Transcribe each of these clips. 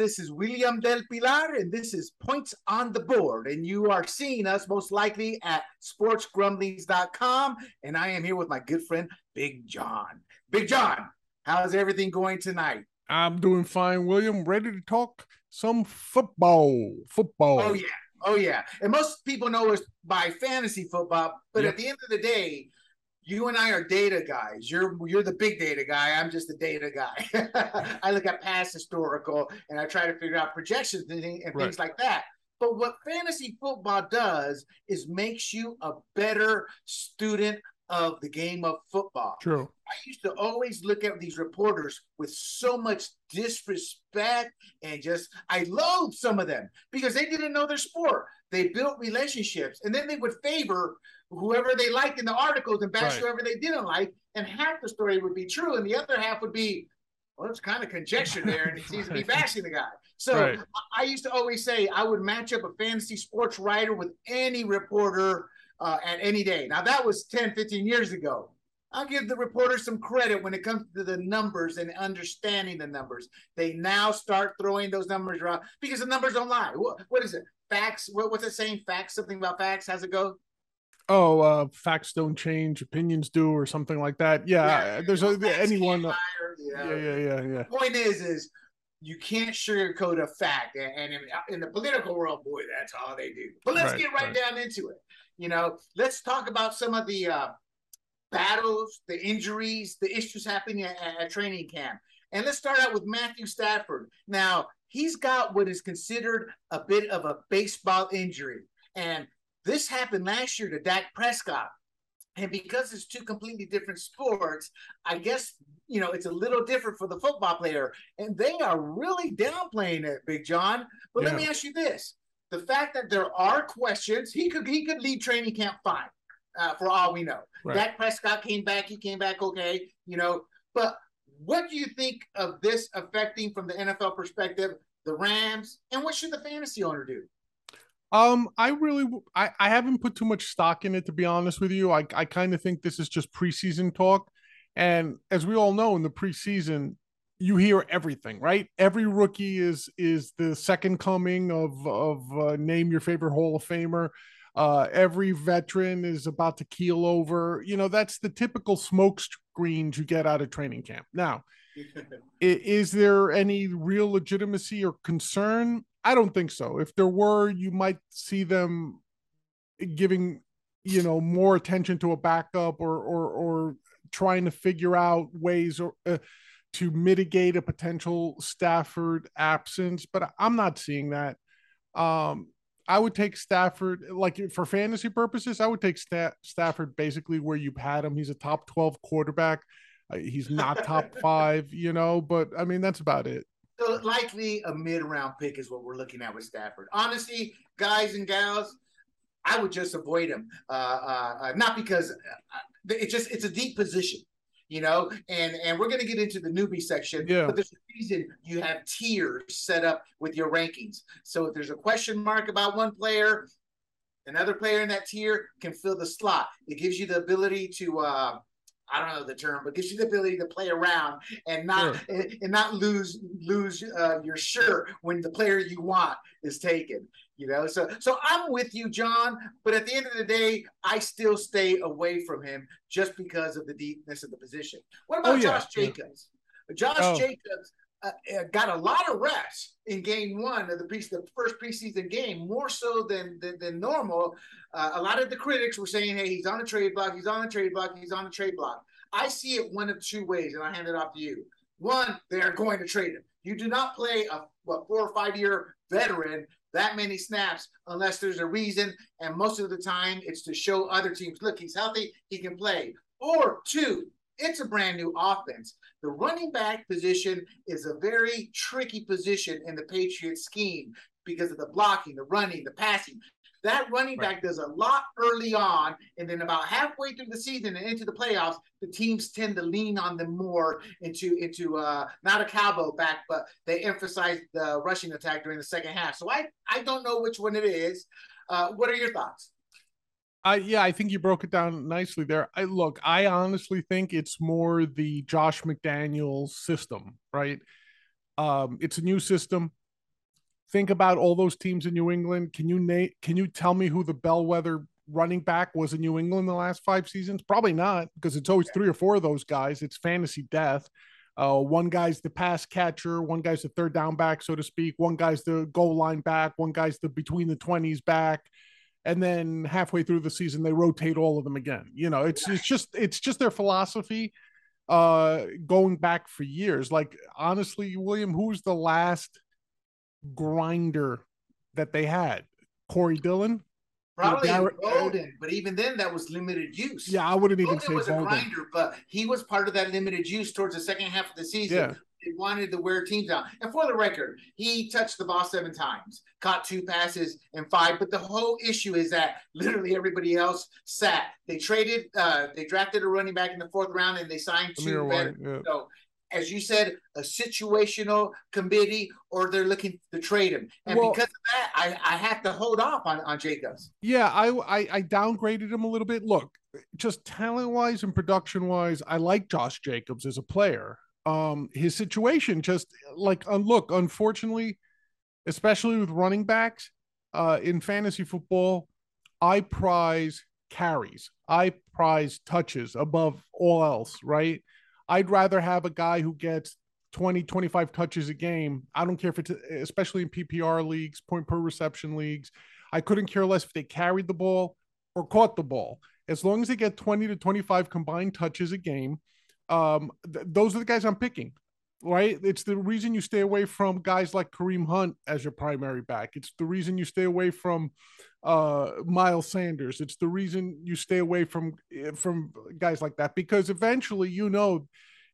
This is William Del Pilar, and this is Points on the Board. And you are seeing us most likely at sportsgrumblings.com. And I am here with my good friend, Big John. Big John, how's everything going tonight? I'm doing fine, William. Ready to talk some football. Football. Oh, yeah. Oh, yeah. And most people know us by fantasy football. But yep. at the end of the day, you and I are data guys. You're you're the big data guy. I'm just the data guy. I look at past historical and I try to figure out projections and, and right. things like that. But what fantasy football does is makes you a better student of the game of football. True. I used to always look at these reporters with so much disrespect and just I loathe some of them because they didn't know their sport. They built relationships and then they would favor whoever they liked in the articles and bash right. whoever they didn't like. And half the story would be true, and the other half would be, well, it's kind of conjecture there, and it seems to be bashing the guy. So right. I used to always say I would match up a fantasy sports writer with any reporter uh, at any day. Now that was 10, 15 years ago. I'll give the reporters some credit when it comes to the numbers and understanding the numbers. They now start throwing those numbers around because the numbers don't lie. what, what is it? Facts. What, what's it saying? Facts. Something about facts. How's it go? Oh uh facts don't change opinions do or something like that. Yeah, yeah there's a, anyone uh, yeah. yeah yeah yeah yeah. Point is is you can't sugarcoat a fact and in, in, the political world boy that's all they do. But let's right, get right, right, down into it. You know let's talk about some of the uh battles the injuries the issues happening at, at training camp. And let's start out with matthew stafford. Now he's got what is considered a bit of a baseball injury. And this happened last year to Dak Prescott. And because it's two completely different sports, I guess, you know, it's a little different for the football player. And they are really downplaying it, Big John. But yeah. let me ask you this. The fact that there are questions, he could he could lead training camp fine, uh, for all we know. Right. Dak Prescott came back, he came back okay, you know. But what do you think of this affecting from the NFL perspective, the Rams, and what should the fantasy owner do? Um, I really, I, I haven't put too much stock in it to be honest with you. I, I kind of think this is just preseason talk, and as we all know, in the preseason, you hear everything, right? Every rookie is is the second coming of of uh, name your favorite Hall of Famer. Uh, every veteran is about to keel over. You know, that's the typical smoke screens you get out of training camp. Now, is there any real legitimacy or concern? I don't think so. If there were, you might see them giving, you know, more attention to a backup or or or trying to figure out ways or uh, to mitigate a potential Stafford absence. But I'm not seeing that. Um, I would take Stafford like for fantasy purposes. I would take Sta- Stafford basically where you've had him. He's a top twelve quarterback. Uh, he's not top five, you know, but I mean that's about it. So likely a mid-round pick is what we're looking at with Stafford. Honestly, guys and gals, I would just avoid him. Uh, uh, uh not because uh, it's just it's a deep position, you know. And and we're gonna get into the newbie section. Yeah. But there's a reason you have tiers set up with your rankings. So if there's a question mark about one player, another player in that tier can fill the slot. It gives you the ability to. Uh, I don't know the term, but gives you the ability to play around and not sure. and, and, not lose lose uh, your shirt when the player you want is taken. You know, so so I'm with you, John. But at the end of the day, I still stay away from him just because of the deepness of the position. What about oh, yeah. Josh Jacobs? Yeah. Josh oh. Jacobs uh, uh, got a lot of reps in game one of the pre- the first preseason game, more so than than, than normal. Uh, a lot of the critics were saying, "Hey, he's on a trade block. He's on a trade block. He's on a trade block." I see it one of two ways, and I hand it off to you. One, they are going to trade him. You do not play a what four or five year veteran that many snaps unless there's a reason, and most of the time it's to show other teams, look, he's healthy, he can play. Or two, it's a brand new offense. The running back position is a very tricky position in the Patriots scheme because of the blocking, the running, the passing. That running back right. does a lot early on, and then about halfway through the season and into the playoffs, the teams tend to lean on them more into into uh, not a cowboy back, but they emphasize the rushing attack during the second half. So I I don't know which one it is. Uh, what are your thoughts? Uh, yeah, I think you broke it down nicely there. I look, I honestly think it's more the Josh McDaniels system, right? Um, it's a new system. think about all those teams in New England. Can you name? Can you tell me who the bellwether running back was in New England the last five seasons? Probably not, because it's always three or four of those guys. It's fantasy death. Uh, one guy's the pass catcher, one guy's the third down back, so to speak. One guy's the goal line back, one guy's the between the twenties back, and then halfway through the season they rotate all of them again. You know, it's it's just it's just their philosophy uh going back for years. Like honestly, William, who's the last grinder that they had? Corey Dillon? Probably Garrett, Bowden, but even then, that was limited use. Yeah, I wouldn't even Bowden say was Bowden. a grinder, but he was part of that limited use towards the second half of the season. Yeah. They wanted to wear teams down. And for the record, he touched the ball seven times, caught two passes and five. But the whole issue is that literally everybody else sat. They traded, uh, they drafted a running back in the fourth round, and they signed two. White, yeah. So as you said, a situational committee, or they're looking to trade him. And Well- because of that, I, I have to hold off on, on Jacobs. Yeah, I, I I downgraded him a little bit. Look, just talent wise and production wise, I like Josh Jacobs as a player. Um, his situation just like uh, look, unfortunately, especially with running backs, uh, in fantasy football, I prize carries, I prize touches above all else, right? I'd rather have a guy who gets 20, 25 touches a game. I don't care if it's especially in PPR leagues, point per reception leagues. I couldn't care less if they carried the ball or caught the ball. As long as they get 20 to 25 combined touches a game, um, th- those are the guys I'm picking, right? It's the reason you stay away from guys like Kareem Hunt as your primary back. It's the reason you stay away from uh, Miles Sanders. It's the reason you stay away from eh, from guys like that because eventually you know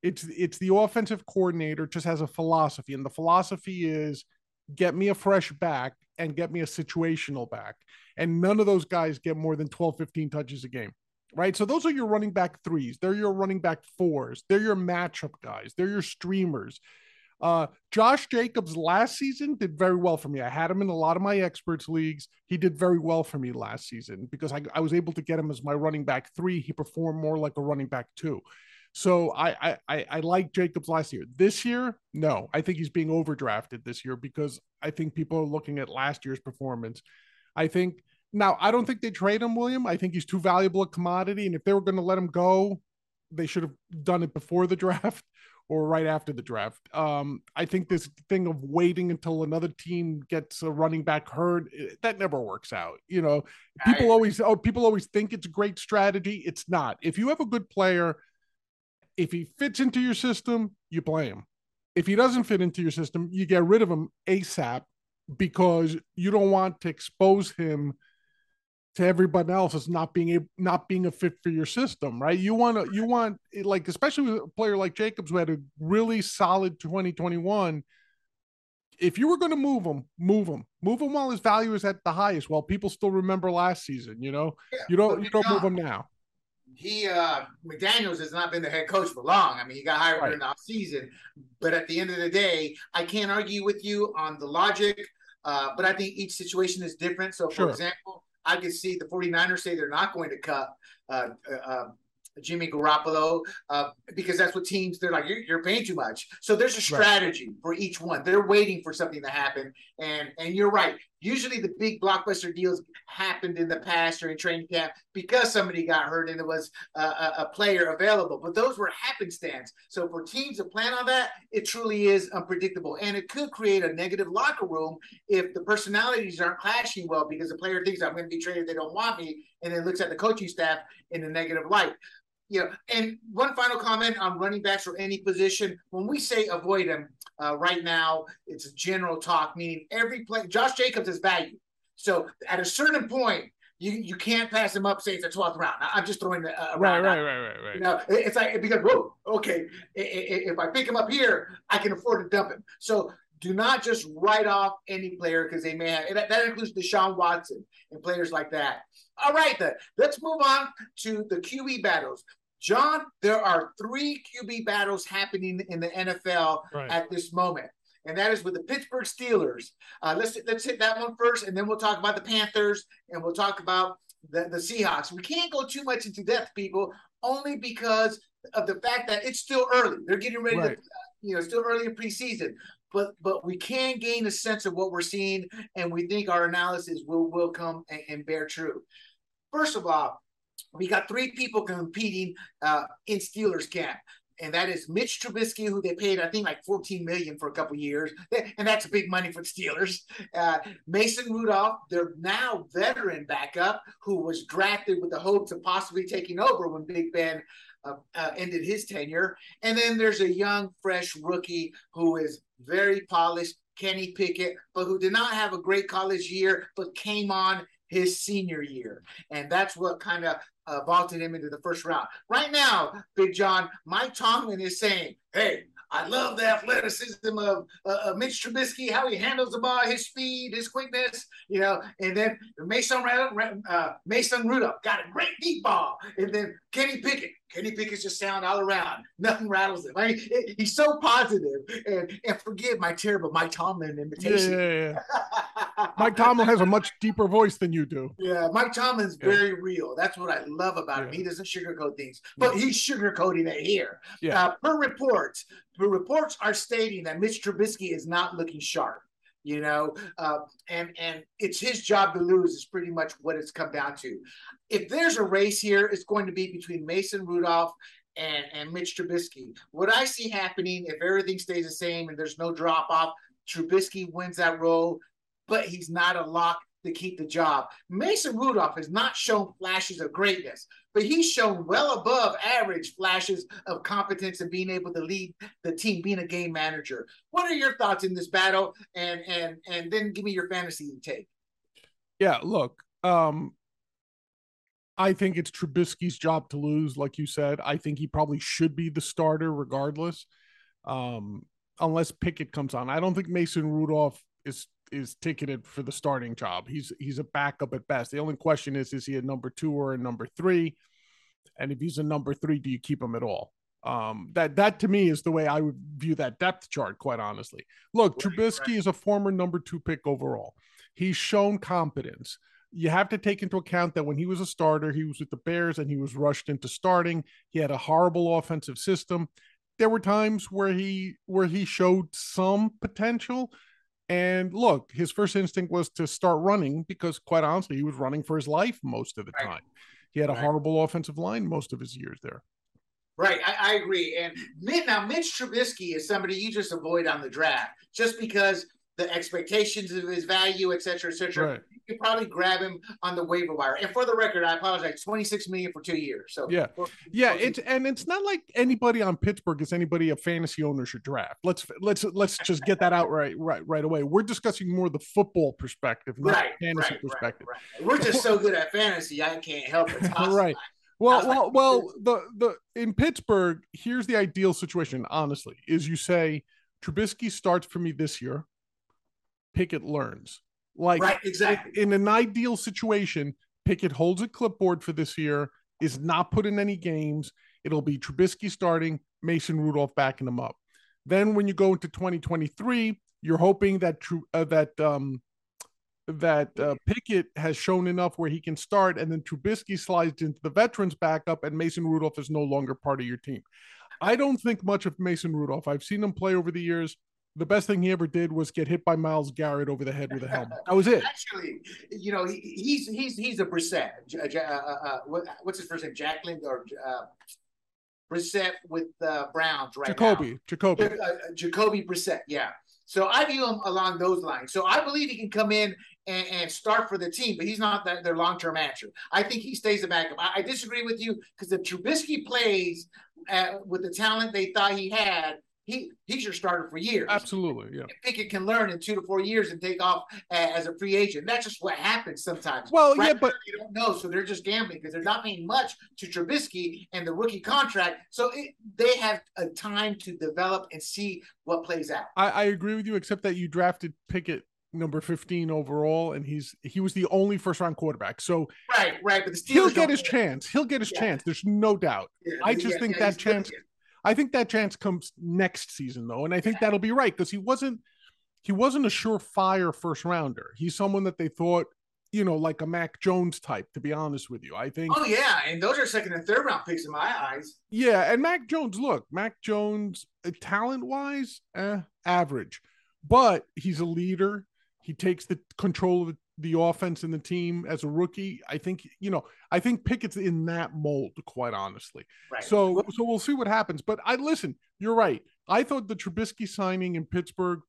it's it's the offensive coordinator just has a philosophy and the philosophy is get me a fresh back and get me a situational back and none of those guys get more than 12 15 touches a game right? So those are your running back threes. They're your running back fours. They're your matchup guys. They're your streamers. Uh josh jacobs last season did very well for me. I had him in a lot of my experts leagues. He did very well for me last season because i, I was able to get him as my running back three. He performed more like a running back two. So I, I I I like Jacobs last year. This year, no, I think he's being overdrafted this year because I think people are looking at last year's performance. I think now I don't think they trade him, William. I think he's too valuable a commodity, and if they were going to let him go, they should have done it before the draft or right after the draft. Um, I think this thing of waiting until another team gets a running back hurt eh, that never works out. You know, people always oh people always think it's a great strategy. It's not. If you have a good player if he fits into your system, you play him. If he doesn't fit into your system, you get rid of him ASAP because you don't want to expose him to everybody else as not being a not being a fit for your system, right? You want to you want like especially with a player like Jacobs who had a really solid 2021. If you were going to move him, move him, move him while his value is at the highest. While people still remember last season, you know, Yeah, you don't you don't move him now. he uh McDaniels has not been the head coach for long. I mean, he got hired Right. during the off season, but at the end of the day, I can't argue with you on the logic. Uh, but I think each situation is different. So, for Sure. example, I could see the 49ers say they're not going to cut uh, uh, uh, Jimmy Garoppolo uh, because that's what teams they're like you're, you're paying too much. So there's a Right. strategy for each one. They're waiting for something to happen, and and you're right. Usually the big blockbuster deals happened in the past or in training camp because somebody got hurt and it was a, a, a player available. But those were happenstance. So for teams to plan on that, it truly is unpredictable, and it could create a negative locker room if the personalities aren't clashing well because the player thinks I'm going to be traded, they don't want me, and then looks at the coaching staff in a negative light. You know, and one final comment on running backs or any position. When we say avoid them, uh, right now it's a general talk, meaning every play. Josh Jacobs is value. So at a certain point, you you can't pass him up. Say it's a 12th round. I- I'm just throwing a, a Right, round right, right, right, right. You know, it- it's like because whoa, okay, if I pick him up here, I can afford to dump him. So do not just write off any player because they may have that, that includes Deshaun Watson and players like that. All right, then let's move on to the QB battles. John, there are three QB battles happening in the NFL Right. at this moment, and that is with the Pittsburgh Steelers. Uh, let's let's hit that one first, and then we'll talk about the Panthers, and we'll talk about the, the Seahawks. We can't go too much into depth, people, only because of the fact that it's still early. They're getting ready Right. to, you know, still early in preseason. but but we can gain a sense of what we're seeing, and we think our analysis will will come and, and bear true. First of all, we got three people competing uh, in Steelers camp and that is Mitch Trubisky, who they paid, I think, like 14 million for a couple years, and that's big money for the Steelers. Uh, Mason Rudolph, their now veteran backup, who was drafted with the hopes of possibly taking over when Big Ben uh, uh, ended his tenure, and then there's a young, fresh rookie who is very polished, Kenny Pickett, but who did not have a great college year, but came on his senior year. And that's what kind of uh, vaulted him into the first round. Right now, Big John, Mike Tomlin is saying, hey, I love the athleticism of uh, Mitch Trubisky, how he handles the ball, his speed, his quickness, you know. And then Mason uh, Mason Rudolph got a great deep ball, and then Kenny Pickett. Kenny Pickett's just sound all around. Nothing rattles him. I mean, he's so positive. And and forgive my terrible Mike Tomlin imitation. Yeah, yeah, yeah. Mike Tomlin has a much deeper voice than you do. Yeah, Mike Tomlin's very real. That's what I love about him. He doesn't sugarcoat things, but he's sugarcoating it here. Yeah. Uh, per reports, reports are stating that Mitch Trubisky is not looking sharp you know? Uh, and and it's his job to lose is pretty much what it's come down to. If there's a race here it's going to be between mason rudolph and and mitch trubisky. What i see happening if everything stays the same and there's no drop off trubisky wins that role but he's not a lock to keep the job. Mason Rudolph has not shown flashes of greatness, but he's shown well above average flashes of competence and being able to lead the team, being a game manager. What are your thoughts in this battle? And and and then give me your fantasy take. Yeah, look, um, I think it's Trubisky's job to lose, like you said. I think he probably should be the starter regardless. Um, unless Pickett comes on. I don't think Mason Rudolph is is ticketed for the starting job. He's he's a backup at best. The only question is, is he a number two or a number three? And if he's a number three, do you keep him at all? Um, that that to me is the way I would view that depth chart. Quite honestly, look, right, Trubisky right. is a former number two pick overall. He's shown competence. You have to take into account that when he was a starter, he was with the Bears and he was rushed into starting. He had a horrible offensive system. There were times where he where he showed some potential, and look, his first instinct was to start running because, quite honestly, he was running for his life most of the right. time. He had a right. horrible offensive line most of his years there. Right, I, I agree. And now Mitch Trubisky is somebody you just avoid on the draft just because the expectations of his value, et cetera, et cetera. Right. You could probably grab him on the waiver wire. And for the record, I apologize, 26 million for two years. So yeah, yeah, it's and it's not like anybody on Pittsburgh is anybody a fantasy owner should draft. Let's let's let's just get that out right right right away. We're discussing more the football perspective, not right, fantasy right, perspective. Right, We're just so good at fantasy, I can't help it. right. Well, well, well. The the in Pittsburgh, here's the ideal situation. Honestly, is you say Trubisky starts for me this year. Pickett learns. Like right, exactly. In an ideal situation, Pickett holds a clipboard for this year, is not put in any games. It'll be Trubisky starting, Mason Rudolph backing him up. Then when you go into 2023, you're hoping that uh, that um, that uh, Pickett has shown enough where he can start, and then Trubisky slides into the veterans backup, and Mason Rudolph is no longer part of your team. I don't think much of Mason Rudolph. I've seen him play over the years the best thing he ever did was get hit by Myles Garrett over the head with a helmet. That was it. Actually, you know, he, he's he's he's a Brissett. Uh, uh, uh, what's his first name? Jacqueline or uh, Brissett with uh, Browns right Jacoby. now. Jacoby. Uh, Jacoby Brissett. Yeah. So I view him along those lines. So I believe he can come in and, and start for the team, but he's not that, their long term answer. I think he stays a backup. I, I disagree with you because if Trubisky plays with the talent they thought he had, he he's your starter for years. Absolutely, yeah. Pickett can learn in two to four years and take off as a free agent. That's just what happens sometimes. Well, right yeah, but you don't know, so they're just gambling because they're not paying much to Trubisky and the rookie contract. So it, they have a time to develop and see what plays out. I, I agree with you, except that you drafted Pickett number 15 overall and he's he was the only first round quarterback so right right but he'll get his chance he'll get his yeah. chance there's no doubt yeah, i just yeah, think that chance I think that chance comes next season though, and I think that'll be right because he wasn't he wasn't a surefire first rounder. He's someone that they thought you know, like a Mac Jones type, to be honest with you. I think. Oh yeah, and those are second and third round picks in my eyes. Yeah, and Mac Jones, look, Mac Jones, uh, talent wise, eh, average. but he's a leader. He takes the control of the offense and the team as a rookie. I think you know. I think Pickett's in that mold, quite honestly. Right. So so we'll see what happens. But I listen. You're right. I thought the Trubisky signing in Pittsburgh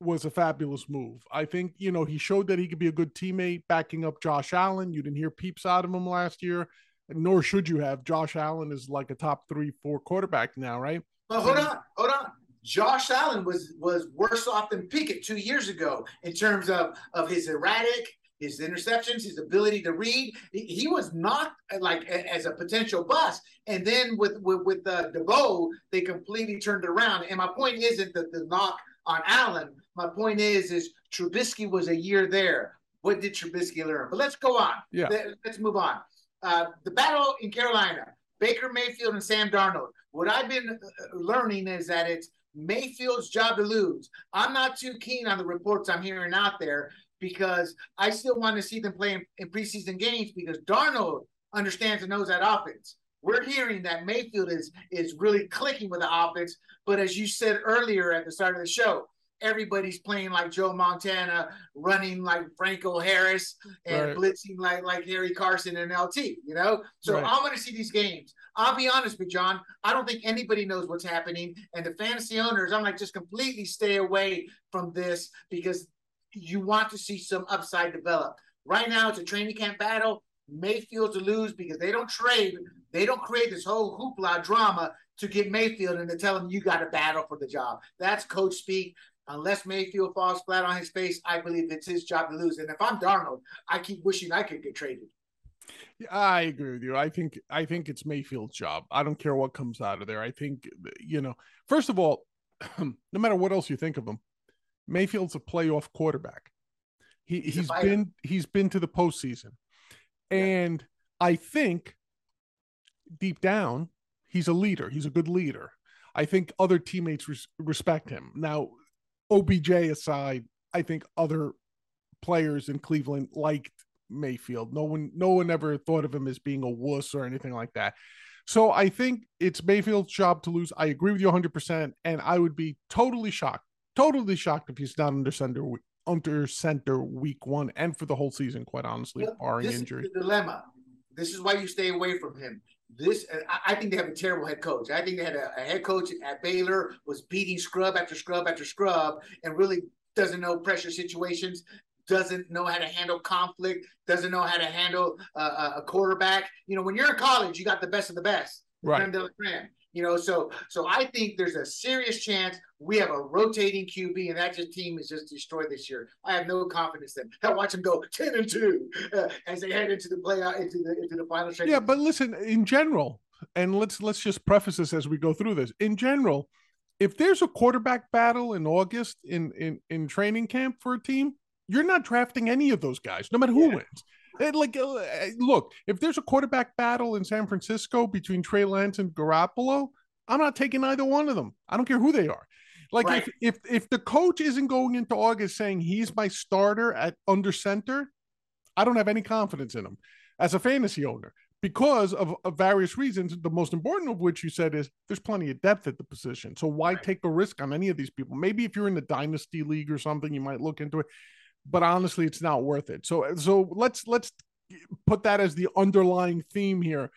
was a fabulous move. I think you know he showed that he could be a good teammate, backing up Josh Allen. You didn't hear peeps out of him last year, nor should you have. Josh Allen is like a top three, four quarterback now, right? Well, hold on, hold on. Josh Allen was was worse off than Pickett two years ago in terms of of his erratic, his interceptions, his ability to read. He was not like as a potential bust. And then with with with uh, DeVoe, they completely turned around. And my point isn't that the knock on Allen. My point is is Trubisky was a year there. What did Trubisky learn? But let's go on. Yeah. Let's move on. Uh, the battle in Carolina, Baker Mayfield and Sam Darnold. What I've been uh, learning is that it's Mayfield's job to lose. I'm not too keen on the reports I'm hearing out there because I still want to see them play in, in preseason games because Darnold understands and knows that offense. We're hearing that Mayfield is is really clicking with the offense, but as you said earlier at the start of the show, everybody's playing like Joe Montana, running like Franco Harris, and right. blitzing like like Harry Carson and LT. You know, so right. I'm going to see these games. I'll be honest with John. I don't think anybody knows what's happening, and the fantasy owners, I'm like, just completely stay away from this because you want to see some upside develop. Right now, it's a training camp battle. Mayfield to lose because they don't trade, they don't create this whole hoopla drama to get Mayfield and to tell him you got to battle for the job. That's coach speak unless Mayfield falls flat on his face, I believe it's his job to lose. And if I'm Darnold, I keep wishing I could get traded. Yeah, I agree with you. I think I think it's Mayfield's job. I don't care what comes out of there. I think you know, first of all, no matter what else you think of him, Mayfield's a playoff quarterback. He he's, he's been he's been to the postseason. And yeah. I think deep down, he's a leader. He's a good leader. I think other teammates res- respect him. Now, OBJ aside, I think other players in Cleveland liked Mayfield. No one, no one ever thought of him as being a wuss or anything like that. So I think it's Mayfield's job to lose. I agree with you 100%. And I would be totally shocked, totally shocked if he's not under center, under center week one and for the whole season, quite honestly, well, barring injury. dilemma. This is why you stay away from him this I think they have a terrible head coach. I think they had a, a, head coach at Baylor was beating scrub after scrub after scrub and really doesn't know pressure situations, doesn't know how to handle conflict, doesn't know how to handle uh, a quarterback. You know, when you're in college, you got the best of the best. Right. You know, so so I think there's a serious chance we have a rotating QB, and that just team is just destroyed this year. I have no confidence in. them. I watch them go ten and two uh, as they head into the playoff into the into the final. Yeah, but listen, in general, and let's let's just preface this as we go through this. In general, if there's a quarterback battle in August in in in training camp for a team, you're not drafting any of those guys, no matter who yeah. wins. It, like, uh, look, if there's a quarterback battle in San Francisco between Trey Lance and Garoppolo, I'm not taking either one of them. I don't care who they are. Like right. if, if if the coach isn't going into August saying he's my starter at under center, I don't have any confidence in him as a fantasy owner because of, of various reasons. The most important of which you said is there's plenty of depth at the position. So why right. take a risk on any of these people? Maybe if you're in the dynasty league or something, you might look into it but honestly, it's not worth it. So so let's let's put that as the underlying theme here.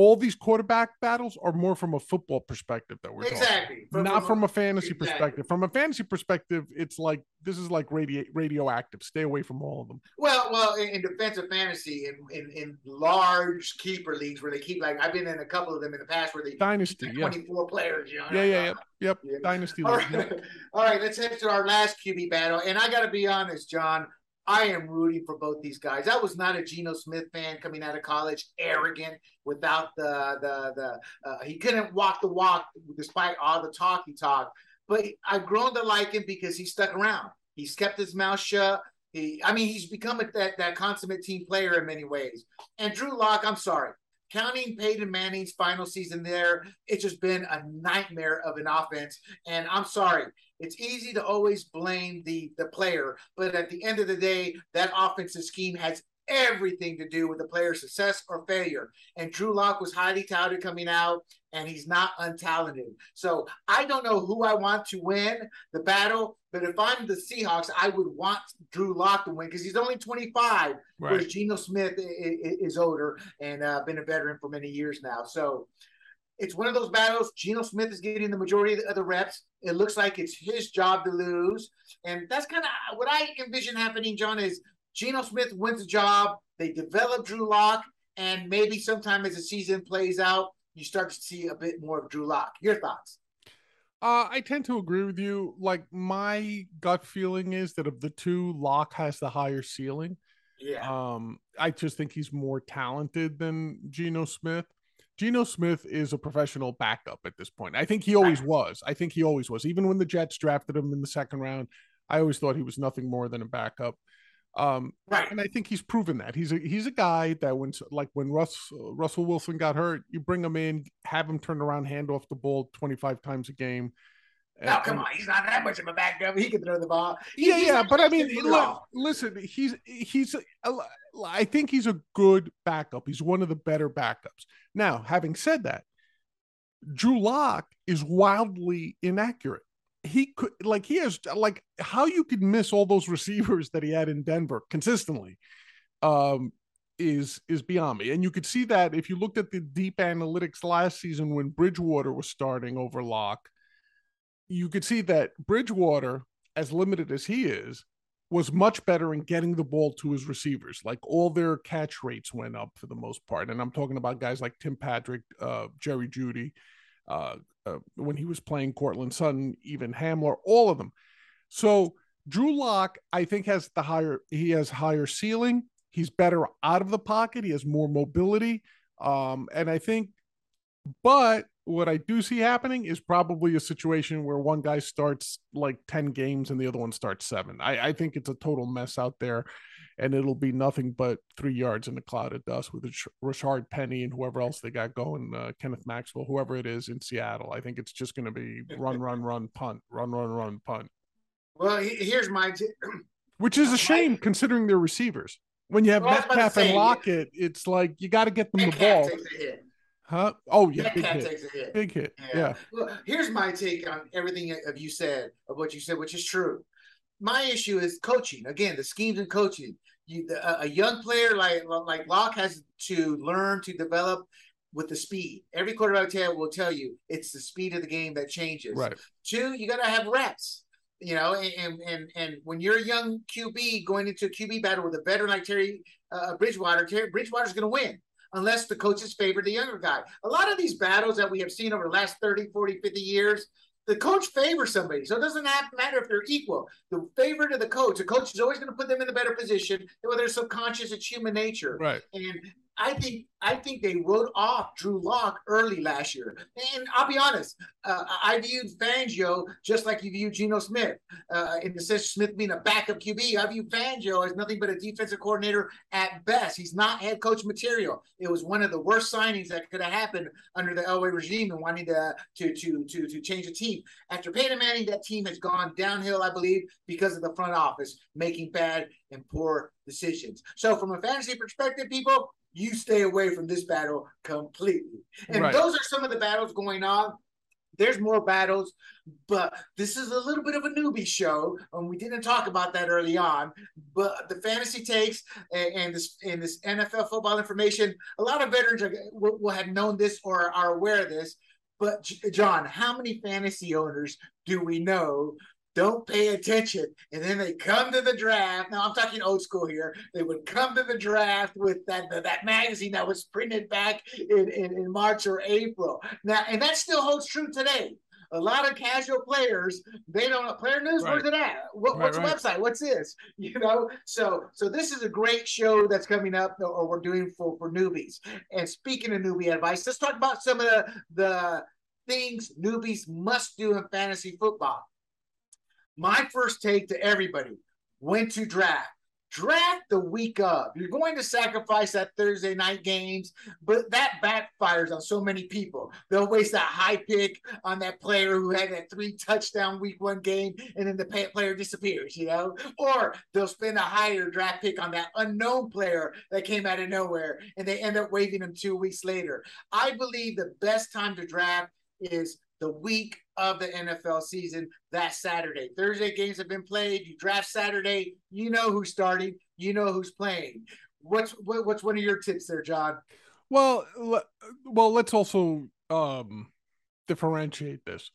All these quarterback battles are more from a football perspective that we're exactly from, not from a, fantasy exactly. perspective. From a fantasy perspective, it's like this is like radio radioactive. Stay away from all of them. Well, well, in, in defensive fantasy, in, in, in large keeper leagues where they keep like I've been in a couple of them in the past where they dynasty twenty four yeah. players. You know, yeah, yeah, yeah, yep, yeah. dynasty. All right. Yep. all right, let's head to our last QB battle, and I got to be honest, John. I am rooting for both these guys. I was not a Geno Smith fan coming out of college, arrogant without the the the. Uh, he couldn't walk the walk despite all the talk he talked. But I've grown to like him because he stuck around. He's kept his mouth shut. He, I mean, he's become a, that that consummate team player in many ways. And Drew Lock, I'm sorry, counting Peyton Manning's final season there, it's just been a nightmare of an offense. And I'm sorry, it's easy to always blame the the player, but at the end of the day, that offensive scheme has everything to do with the player's success or failure. And Drew Lock was highly touted coming out, and he's not untalented. So I don't know who I want to win the battle, but if I'm the Seahawks, I would want Drew Lock to win because he's only 25, right. whereas Geno Smith is, older and uh, been a veteran for many years now. So it's one of those battles. Geno Smith is getting the majority of the reps. It looks like it's his job to lose. And that's kind of what I envision happening, John, is Geno Smith wins the job. They develop Drew Lock, and maybe sometime as the season plays out, you start to see a bit more of Drew Lock. Your thoughts? Uh, I tend to agree with you. Like my gut feeling is that of the two, Lock has the higher ceiling. Yeah. Um, I just think he's more talented than Geno Smith. Geno Smith is a professional backup at this point. I think he always was. I think he always was. Even when the Jets drafted him in the second round, I always thought he was nothing more than a backup. Um, right. And I think he's proven that he's a he's a guy that when like when Russ Russell Wilson got hurt, you bring him in, have him turn around, hand off the ball twenty five times a game. No, come on, he's not that much of a backup. He can throw the ball. He, yeah, yeah, but I mean, look, listen, he's he's. I think he's a good backup. He's one of the better backups. Now, having said that, Drew Lock is wildly inaccurate. He could like he has like how you could miss all those receivers that he had in Denver consistently. Um, is is beyond me. And you could see that if you looked at the deep analytics last season when Bridgewater was starting over Lock you could see that Bridgewater, as limited as he is, was much better in getting the ball to his receivers. Like all their catch rates went up for the most part. And I'm talking about guys like Tim Patrick, uh, Jerry Jeudy, uh, uh, when he was playing Courtland Sutton, even Hamler, all of them. So Drew Lock, I think, has the higher, he has higher ceiling. He's better out of the pocket. He has more mobility. Um, and I think, but what I do see happening is probably a situation where one guy starts like 10 games and the other one starts seven. I, I think it's a total mess out there and it'll be nothing but three yards in the cloud of dust with Rashaad Penny and whoever else they got going, uh, Kenneth Maxwell, whoever it is in Seattle. I think it's just going to be run, run, run, punt, run, run, run, punt. Well, here's my, t- which is a shame considering they're receivers. When you have well, Metcalf and Lockett, it's like you got to get them the ball. Huh? Oh yeah, big hit. takes a hit. Big hit. Yeah. yeah. Well, here's my take on everything of you said of what you said, which is true. My issue is coaching. Again, the schemes and coaching. You, the, a young player like like Lock has to learn to develop with the speed. Every quarterback tell will tell you it's the speed of the game that changes. Right. Two, you got to have reps. You know, and and and when you're a young QB going into a QB battle with a veteran like Terry uh, Bridgewater, Terry Bridgewater's going to win unless the coaches favor the younger guy. A lot of these battles that we have seen over the last 30, 40, 50 years, the coach favors somebody. So it doesn't have to matter if they're equal. The favorite of the coach, the coach is always going to put them in a better position, whether it's subconscious, it's human nature. Right. And I think I think they wrote off Drew Lock early last year. And I'll be honest, uh, I viewed Fangio just like you viewed Geno Smith. Uh, in the sense Smith being a backup QB, I view Fangio as nothing but a defensive coordinator at best. He's not head coach material. It was one of the worst signings that could have happened under the Elway regime and wanting to to to to to change the team. After Peyton Manning, that team has gone downhill, I believe, because of the front office making bad and poor decisions. So, from a fantasy perspective, people, you stay away from this battle completely. And right. those are some of the battles going on. There's more battles, but this is a little bit of a newbie show, and we didn't talk about that early on. But the fantasy takes and, and this and this NFL football information, a lot of veterans are, will, will have known this or are aware of this. But John, how many fantasy owners do we know don't pay attention. And then they come to the draft. Now I'm talking old school here. They would come to the draft with that that magazine that was printed back in, in, in March or April. Now, and that still holds true today. A lot of casual players, they don't know player news, right. where's it at? What, right, what's right. website? What's this? You know, so so this is a great show that's coming up uh, or we're doing for, for newbies. And speaking of newbie advice, let's talk about some of the the things newbies must do in fantasy football my first take to everybody when to draft. draft the week of. You're going to sacrifice that Thursday night games, but that backfires on so many people. They'll waste that high pick on that player who had that three touchdown week one game, and then the player disappears, you know? Or they'll spend a higher draft pick on that unknown player that came out of nowhere, and they end up waiving him two weeks later. I believe the best time to draft is the week of the NFL season that Saturday. Thursday games have been played. You draft Saturday, you know who's starting, you know who's playing. What's what, what's one of your tips there, John? Well, well, let's also um, differentiate this.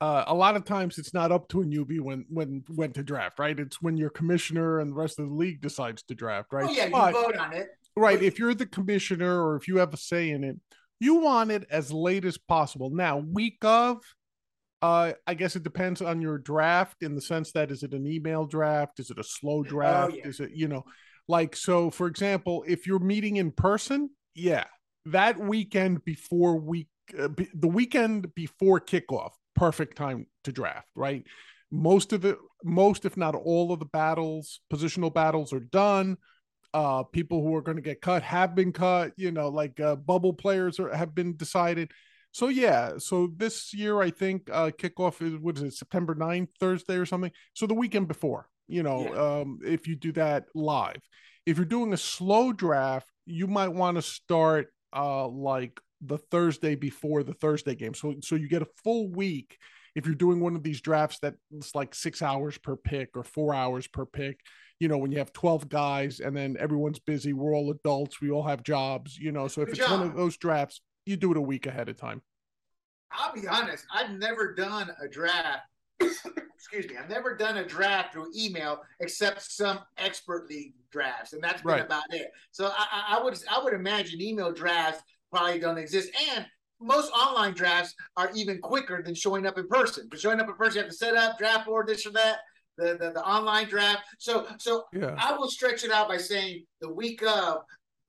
Uh, a lot of times it's not up to a newbie when when when to draft, right? It's when your commissioner and the rest of the league decides to draft, right? Oh yeah, but, you vote on it. Right. If you're the commissioner or if you have a say in it, you want it as late as possible. Now, week of, uh, I guess it depends on your draft in the sense that is it an email draft? Is it a slow oh, draft? Oh, yeah. Is it, you know, like, so for example, if you're meeting in person, yeah, that weekend before week, uh, be, the weekend before kickoff, perfect time to draft, right? Most of the, most, if not all of the battles, positional battles are done uh people who are going to get cut have been cut you know like uh, bubble players are, have been decided so yeah so this year i think uh kickoff is what is it september 9th thursday or something so the weekend before you know yeah. um if you do that live if you're doing a slow draft you might want to start uh like the thursday before the thursday game so so you get a full week if you're doing one of these drafts that's like six hours per pick or four hours per pick you know, when you have 12 guys and then everyone's busy, we're all adults, we all have jobs, you know. So if Good it's job. one of those drafts, you do it a week ahead of time. I'll be honest, I've never done a draft. excuse me, I've never done a draft through email except some expert league drafts, and that's been right. about it. So I, I would I would imagine email drafts probably don't exist. And most online drafts are even quicker than showing up in person. But showing up in person, you have to set up draft board, this or that the, the, the online draft. So so yeah. I will stretch it out by saying the week of,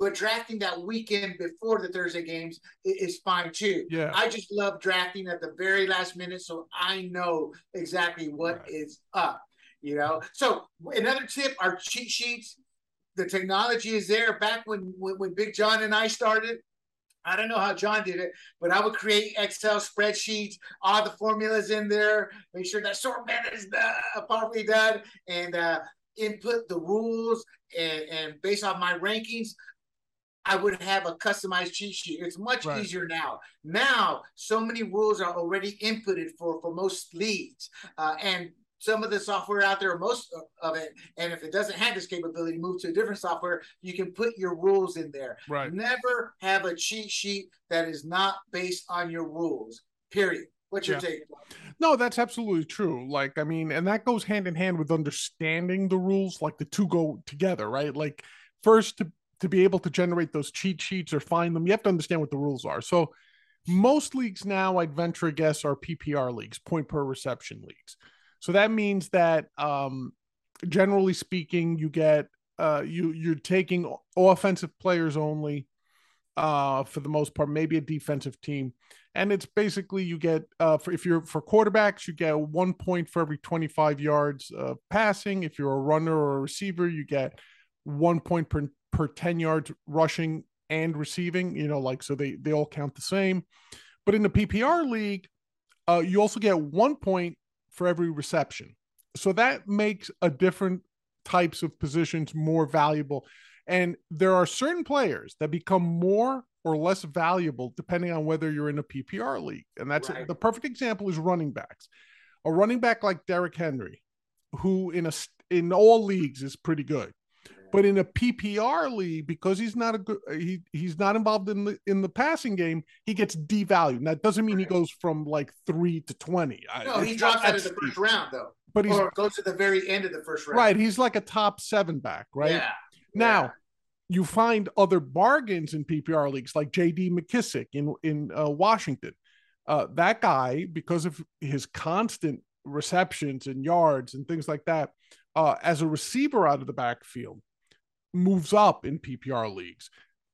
but drafting that weekend before the Thursday games is fine too. Yeah. I just love drafting at the very last minute so I know exactly what right. is up. You know. So another tip are cheat sheets. The technology is there. Back when, when when Big John and I started, I don't know how John did it, but I would create Excel spreadsheets, all the formulas in there, make sure that assortment is uh, properly done, and uh, input the rules. And, and, based on my rankings, I would have a customized cheat sheet. It's much right. easier now. Now, so many rules are already inputted for for most leads, uh, and some of the software out there, most of it. And if it doesn't have this capability, move to a different software. You can put your rules in there. Right. Never have a cheat sheet that is not based on your rules. Period. What's your yeah. take? No, that's absolutely true. Like, I mean, and that goes hand in hand with understanding the rules. Like the two go together, right? Like, first to to be able to generate those cheat sheets or find them, you have to understand what the rules are. So, most leagues now, I'd venture a guess, are PPR leagues, point per reception leagues. So that means that um, generally speaking, you get uh, you you're taking offensive players only uh, for the most part, maybe a defensive team. And it's basically you get uh, for if you're for quarterbacks, you get one point for every 25 yards passing. If you're a runner or a receiver, you get one point per per 10 yards rushing and receiving. You know, like so they they all count the same. But in the PPR league, uh, you also get one point for every reception. So that makes a different types of positions more valuable. And there are certain players that become more or less valuable depending on whether you're in a PPR league. And that's right. the perfect example is running backs. A running back like Derrick Henry, who in a in all leagues is pretty good. But in a PPR league, because he's not a good, he he's not involved in the in the passing game, he gets devalued. That doesn't mean right. he goes from like three to twenty. No, he drops out of the first round though. But he goes to the very end of the first round. Right, he's like a top seven back, right? Yeah. Now, yeah. you find other bargains in PPR leagues like J.D. McKissic in in uh, Washington. Uh, that guy, because of his constant receptions and yards and things like that, uh, as a receiver out of the backfield, moves up in PPR leagues.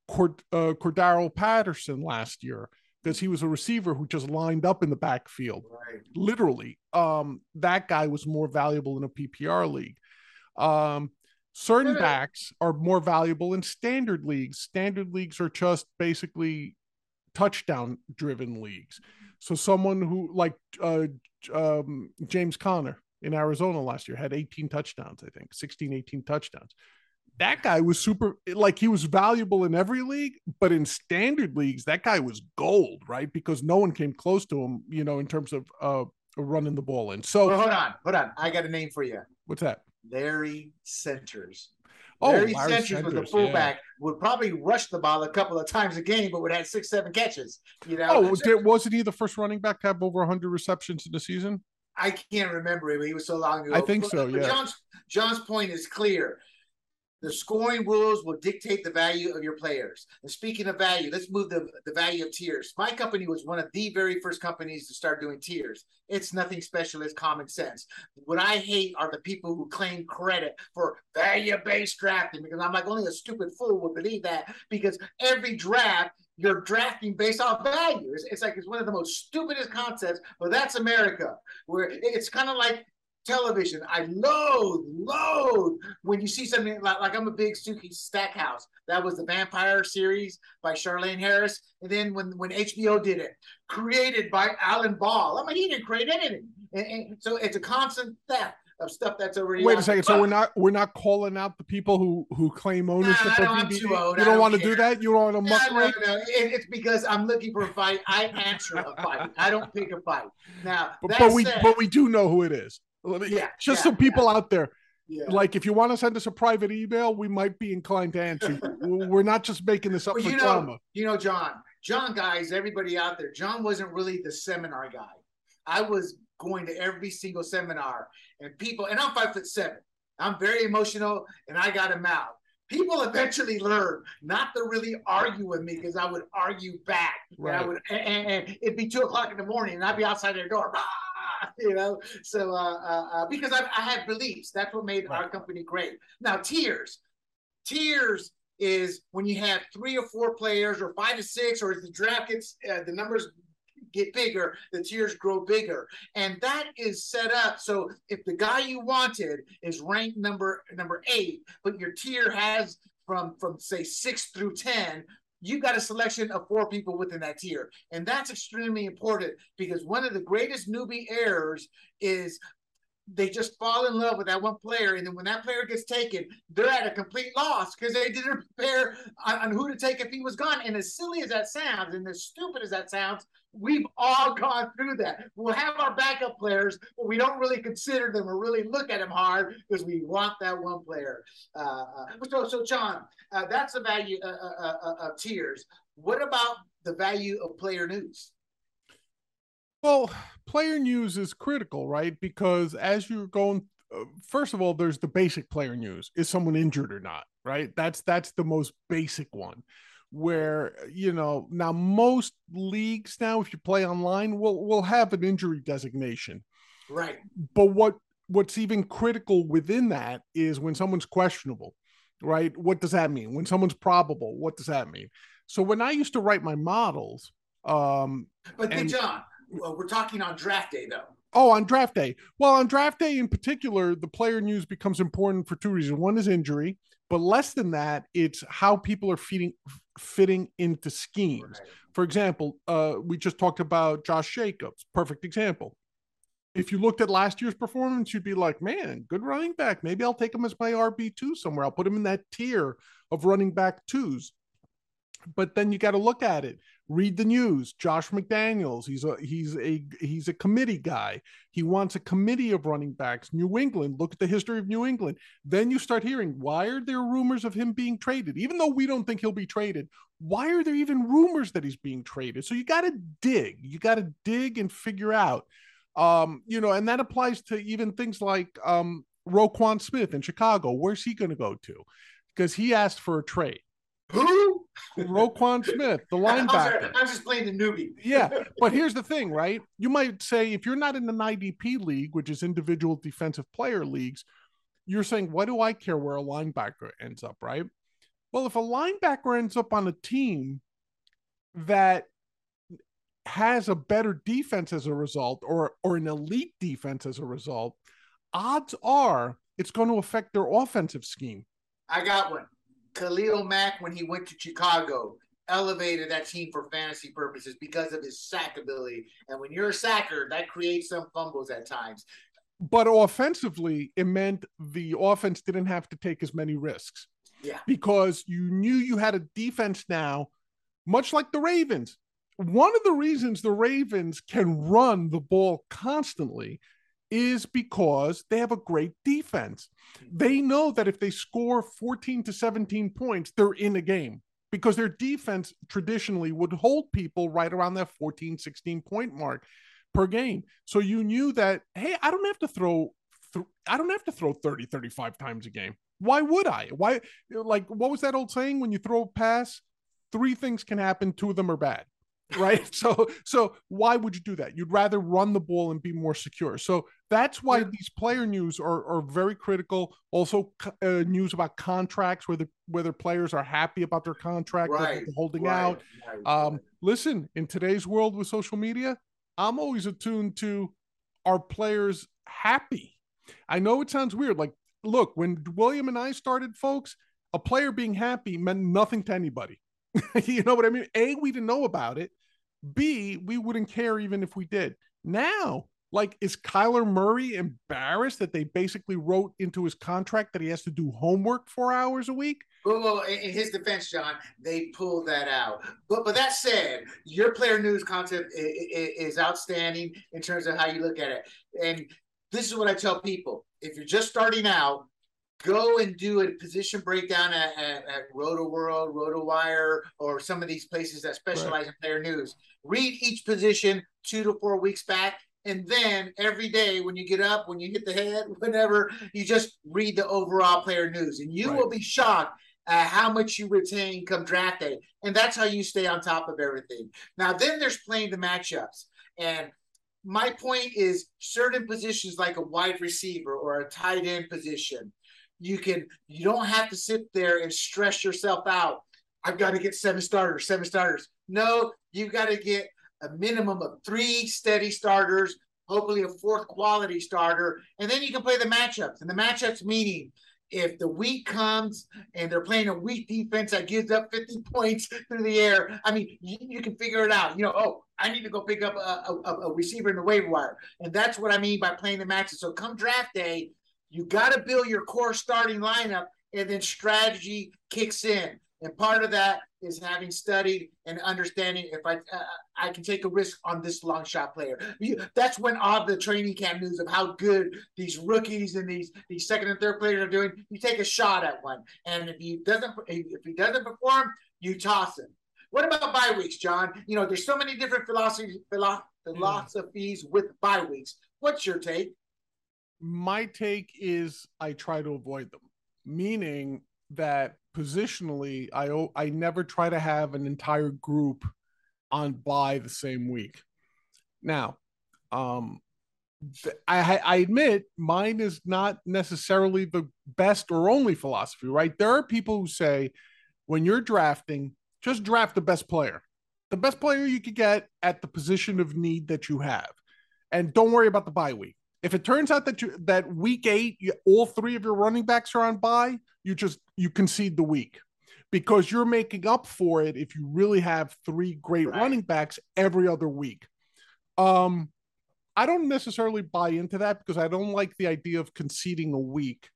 Cord, uh, Cordarrelle Patterson last year because he was a receiver who just lined up in the backfield. Right. Literally, um, that guy was more valuable in a PPR league. Um, Certain backs are more valuable in standard leagues. Standard leagues are just basically touchdown driven leagues. So someone who like uh, um, James Conner in Arizona last year had 18 touchdowns, I think 16, 18 touchdowns. That guy was super, like he was valuable in every league, but in standard leagues, that guy was gold, right? Because no one came close to him, you know, in terms of uh, running the ball in. So well, hold on, hold on. I got a name for you. What's that? Larry Centers. Oh, Larry Larry Centers, Centers, was the fullback, would probably rush the ball a couple of times a game, but would have six, seven catches. You know, Oh, did, wasn't he the first running back to have over 100 receptions in the season? I can't remember it. but He was so long ago. I think But- so, yeah. John's John's point is clear. The scoring rules will dictate the value of your players. And speaking of value, let's move the, the value of tiers. My company was one of the very first companies to start doing tiers. It's nothing special, it's common sense. What I hate are the people who claim credit for value based drafting because I'm like, only a stupid fool would believe that because every draft you're drafting based off value. It's, it's like it's one of the most stupidest concepts, but that's America, where it's kind of like television. I loathe, loathe when you see something like, like I'm a big Sookie Stackhouse. That was the Vampire series by Charlaine Harris. And then when, when HBO did it, created by Alan Ball. I mean, he didn't create anything. And, and so it's a constant theft of stuff that's already Wait a second. So we're not we're not calling out the people who who claim ownership Nah, of I'm too old. You don't don't want to do that. You don't want to No, muck no, no. It, it's because I'm looking for a fight. I answer a fight. I don't pick a fight. Now, But, but we said- but we do know who it is. Let me- Yeah, just yeah, so people out there, yeah. like if you want to send us a private email, we might be inclined to answer. We're not just making this up Well, for you know, drama. you know, John, John, guys, everybody out there, John wasn't really the seminar guy. I was going to every single seminar, and people, and I'm five foot seven. I'm very emotional, and I got a mouth. People eventually learn not to really argue with me because I would argue back. And I would, and, and- and it'd be two o'clock in the morning, and I'd be outside their door. "Ah," You know, so uh, uh, uh, because I, I had beliefs, that's what made our company great. Now, tiers, tiers is when you have three or four players or five to six or as the draft gets uh, the numbers get bigger the tiers grow bigger. And that is set up so if the guy you wanted is ranked number number eight but your tier has from from say six through ten you got a selection of four people within that tier and that's extremely important because one of the greatest newbie errors is they just fall in love with that one player, and then when that player gets taken, they're at a complete loss because they didn't prepare on, on who to take if he was gone. And as silly as that sounds, and as stupid as that sounds, we've all gone through that. We'll have our backup players, but we don't really consider them or really look at them hard because we want that one player. Uh, uh, so, so John, uh, that's the value uh, uh, uh, of tiers. What about the value of player news? Well, player news is critical, right? Because as you're going, uh, first of all, there's the basic player news: is someone injured or not? Right? That's that's the most basic one. Where you know now most leagues now, if you play online, will will have an injury designation. Right. But what what's even critical within that is when someone's questionable, right? What does that mean? When someone's probable, what does that mean? So when I used to write my models, um, But And- John, well, we're talking on draft day, though. Oh, on draft day. Well, on draft day in particular, the player news becomes important for two reasons. One is injury, but less than that, it's how people are feeding, fitting into schemes. Right. For example, uh, we just talked about Josh Jacobs. Perfect example. If you looked at last year's performance, you'd be like, man, good running back. Maybe I'll take him as my RB2 somewhere. I'll put him in that tier of running back twos. But then you got to look at it. Read the news. Josh McDaniels, he's a he's a he's a committee guy. He wants a committee of running backs. New England, look at the history of New England. Then you start hearing, why are there rumors of him being traded? Even though we don't think he'll be traded, why are there even rumors that he's being traded? So you got to dig. You got to dig and figure out. Um, you know, and that applies to even things like um Roquan Smith in Chicago. Where's he going to go to? Because he asked for a trade. Who? Roquan Smith, the linebacker. I'm just playing the newbie. Yeah, but here's the thing, right? You might say if you're not in an IDP league, which is individual defensive player leagues, you're saying, why do I care where a linebacker ends up, right? Well, if a linebacker ends up on a team that has a better defense as a result or or an elite defense as a result, odds are it's going to affect their offensive scheme. I got one. Khalil Mack, when he went to Chicago, elevated that team for fantasy purposes because of his sack ability. And when you're a sacker, that creates some fumbles at times. But offensively, it meant the offense didn't have to take as many risks. Yeah. Because you knew you had a defense now, much like the Ravens. One of the reasons the Ravens can run the ball constantly is because they have a great defense. They know that if they score 14 to 17 points, they're in a game because their defense traditionally would hold people right around that 14, 16 point mark per game. So you knew that, hey, I don't have to throw, th- I don't have to throw 30, 35 times a game. Why would I? Why, like, what was that old saying? When you throw a pass, three things can happen, two of them are bad right? so so why would you do that? You'd rather run the ball and be more secure. So that's why yeah. these player news are, are very critical. Also, uh, news about contracts, whether whether players are happy about their contract, right. holding right. out. Right. Um, listen, in today's world with social media, I'm always attuned to are players happy. I know it sounds weird. Like, look, when William and I started, folks, a player being happy meant nothing to anybody. you know what I mean? A, we didn't know about it. B, we wouldn't care even if we did. Now, like, is Kyler Murray embarrassed that they basically wrote into his contract that he has to do homework four hours a week? Well, in his defense, John, they pulled that out. But but that said, your player news concept is outstanding in terms of how you look at it. And this is what I tell people: if you're just starting out, go and do a position breakdown at, at, at Roto World, Roto Wire, or some of these places that specialize right. in player news. Read each position two to four weeks back. And then every day when you get up, when you hit the head, whenever, you just read the overall player news. And you right. will be shocked at how much you retain come draft day. And that's how you stay on top of everything. Now, then there's playing the matchups. And my point is certain positions like a wide receiver or a tight end position you can you don't have to sit there and stress yourself out i've got to get seven starters seven starters no you've got to get a minimum of three steady starters hopefully a fourth quality starter and then you can play the matchups and the matchups meaning if the week comes and they're playing a weak defense that gives up 50 points through the air, I mean, you, you can figure it out. You know, oh, I need to go pick up a, a, a, receiver in the waiver wire. And that's what I mean by playing the matches. So come draft day, you got to build your core starting lineup, and then strategy kicks in. And part of that is having studied and understanding if I uh, I can take a risk on this long shot player. That's when all the training camp news of how good these rookies and these these second and third players are doing. You take a shot at one, and if he doesn't if he doesn't perform, you toss him. What about bye weeks, John? You know, there's so many different philosophies philosophies with bye weeks. What's your take? My take is I try to avoid them, meaning that positionally, I I never try to have an entire group on bye the same week. Now, um, I, I admit mine is not necessarily the best or only philosophy, right? There are people who say when you're drafting, just draft the best player, the best player you could get at the position of need that you have, and don't worry about the bye week. If it turns out that you that week eight, you, all three of your running backs are on bye, you just you concede the week because you're making up for it if you really have three great right. running backs every other week. Um, I don't necessarily buy into that because I don't like the idea of conceding a week.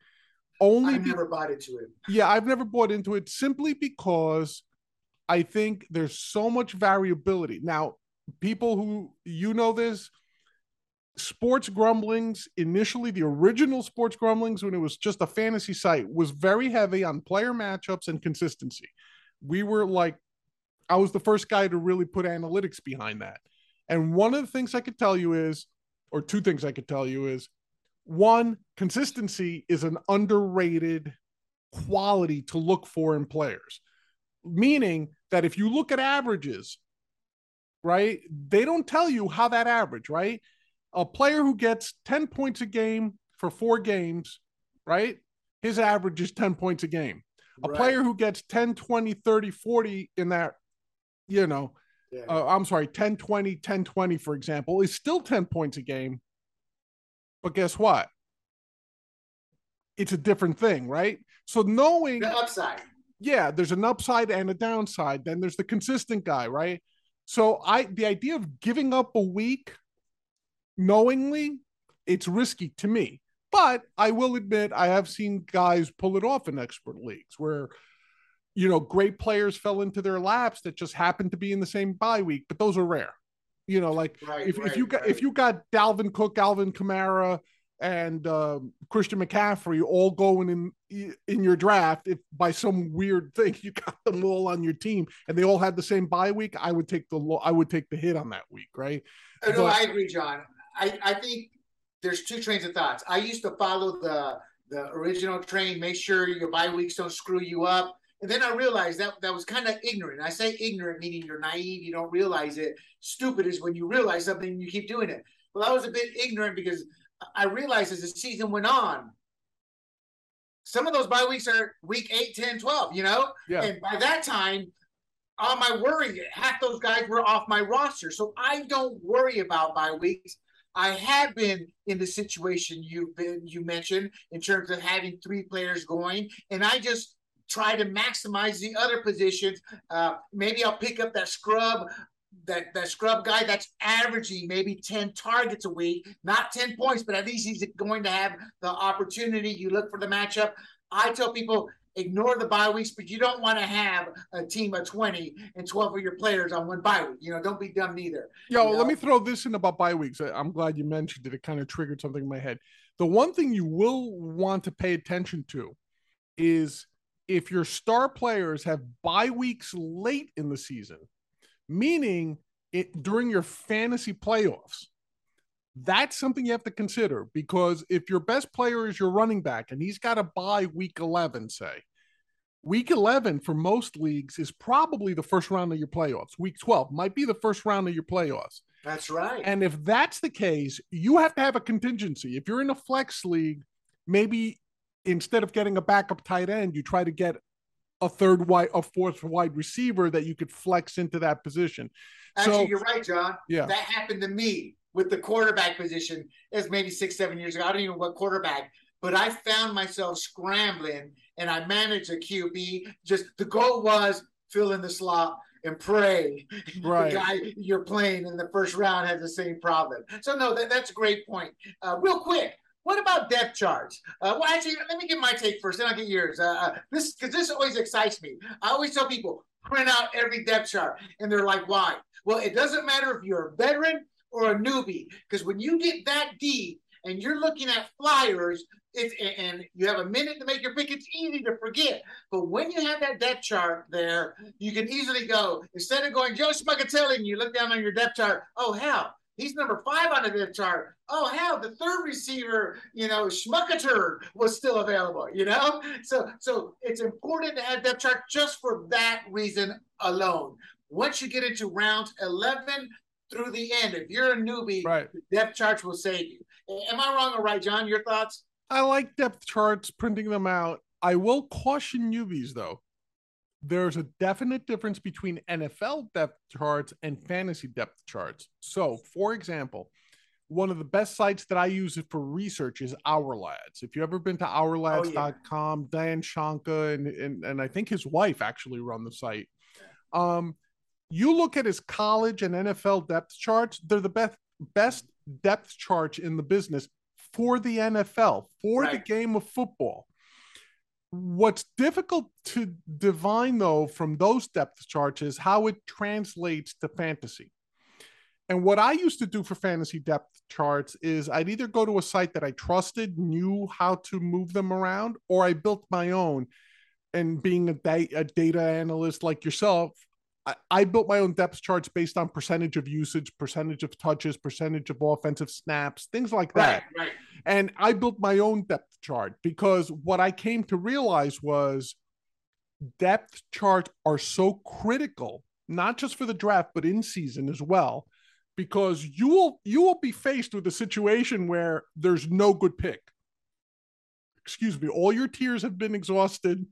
Only I never be- bought into it. Yeah, I've never bought into it simply because I think there's so much variability. Now, people who you know this, sports grumblings initially the original sports grumblings when it was just a fantasy site was very heavy on player matchups and consistency. We were like i was the first guy to really put analytics behind that. And one of the things i could tell you is or two things i could tell you is one consistency is an underrated quality to look for in players. Meaning that if you look at averages right they don't tell you how that average right a player who gets 10 points a game for four games, right? His average is 10 points a game. A player who gets 10, 20, 30, 40 in that, you know, yeah. uh, I'm sorry, 10, 20, 10, 20, for example, is still 10 points a game. But guess what? it's a different thing, right? So knowing the upside. Yeah, there's an upside and a downside. Then there's the consistent guy, right? So I the idea of giving up a week knowingly, it's risky to me. But I will admit I have seen guys pull it off in expert leagues where you know great players fell into their laps that just happened to be in the same bye week, but those are rare. You know, like right, if, right, if you got right. if you got Dalvin Cook, Alvin Kamara, and uh, Christian McCaffrey all going in in your draft, if by some weird thing you got them all on your team and they all had the same bye week, I would take the I would take the hit on that week, right? Oh, no, but, I agree, John. I, I think there's two trains of thoughts. I used to follow the the original train, make sure your bye weeks don't screw you up. And then I realized that that was kind of ignorant. I say ignorant meaning you're naive, you don't realize it. Stupid is when you realize something and you keep doing it. Well, I was a bit ignorant because I realized as the season went on, some of those bye weeks are week 8, 10, 12, you know? Yeah. And by that time, all my worry, half those guys were off my roster. So I don't worry about bye weeks. I have been in the situation you've been you mentioned in terms of having three players going, and I just try to maximize the other positions. Uh, maybe I'll pick up that scrub, that that scrub guy that's averaging maybe 10 targets a week, not 10 points, but at least he's going to have the opportunity. You look for the matchup. I tell people ignore the bye weeks, but you don't want to have a team of 20 and 12 of your players on one bye week. You know, don't be dumb neither. Yo, you know? let me throw this in about bye weeks. I'm glad you mentioned it. It kind of triggered something in my head. The one thing you will want to pay attention to is if your star players have bye weeks late in the season, meaning it during your fantasy playoffs. That's something you have to consider because if your best player is your running back and he's got to bye week 11, say, week 11 for most leagues is probably the first round of your playoffs. Week 12 might be the first round of your playoffs. That's right. And if that's the case, you have to have a contingency. If you're in a flex league, maybe instead of getting a backup tight end, you try to get a third wide, a fourth wide receiver that you could flex into that position. Actually, so, you're right, John. Yeah, that happened to me with the quarterback position. As maybe six, seven years ago. I don't even know what quarterback, but I found myself scrambling, and I managed a QB. Just the goal was fill in the slot and pray. Right. The guy you're playing in the first round has the same problem. So no, that, that's a great point. Uh, real quick, what about depth charts? Uh, well, actually, let me get my take first, then I'll get yours. Uh, uh this because this always excites me. I always tell people print out every depth chart, and they're like, "Why?" Well, it doesn't matter if you're a veteran or a newbie, because when you get that deep and you're looking at flyers, it's and you have a minute to make your pick, it's easy to forget. But when you have that depth chart there, you can easily go instead of going Joe Schmuckatelli and you look down on your depth chart. Oh hell, He's number five on the depth chart. Oh, hell, the third receiver, you know, Schmuckater was still available, you know? So so it's important to have depth chart just for that reason alone. Once you get into round 11 through the end, if you're a newbie, right. depth charts will save you. Am I wrong or right, John? Your thoughts? I like depth charts, printing them out. I will caution newbies, though there's a definite difference between NFL depth charts and fantasy depth charts. So, for example, one of the best sites that I use for research is Ourlads. If you've ever been to ourlads.com, oh, yeah. Dan Shonka and, and, and I think his wife actually run the site. Um, you look at his college and NFL depth charts, they're the best best depth charts in the business for the NFL, for right. the game of football. What's difficult to divine, though, from those depth charts is how it translates to fantasy. And what I used to do for fantasy depth charts is I'd either go to a site that I trusted, knew how to move them around, or I built my own. And being a, da- a data analyst like yourself, I, I built my own depth charts based on percentage of usage, percentage of touches, percentage of offensive snaps, things like that. Right, right. And I built my own depth chart because what I came to realize was depth charts are so critical, not just for the draft, but in season as well, because you will you will be faced with a situation where there's no good pick. Excuse me, all your tiers have been exhausted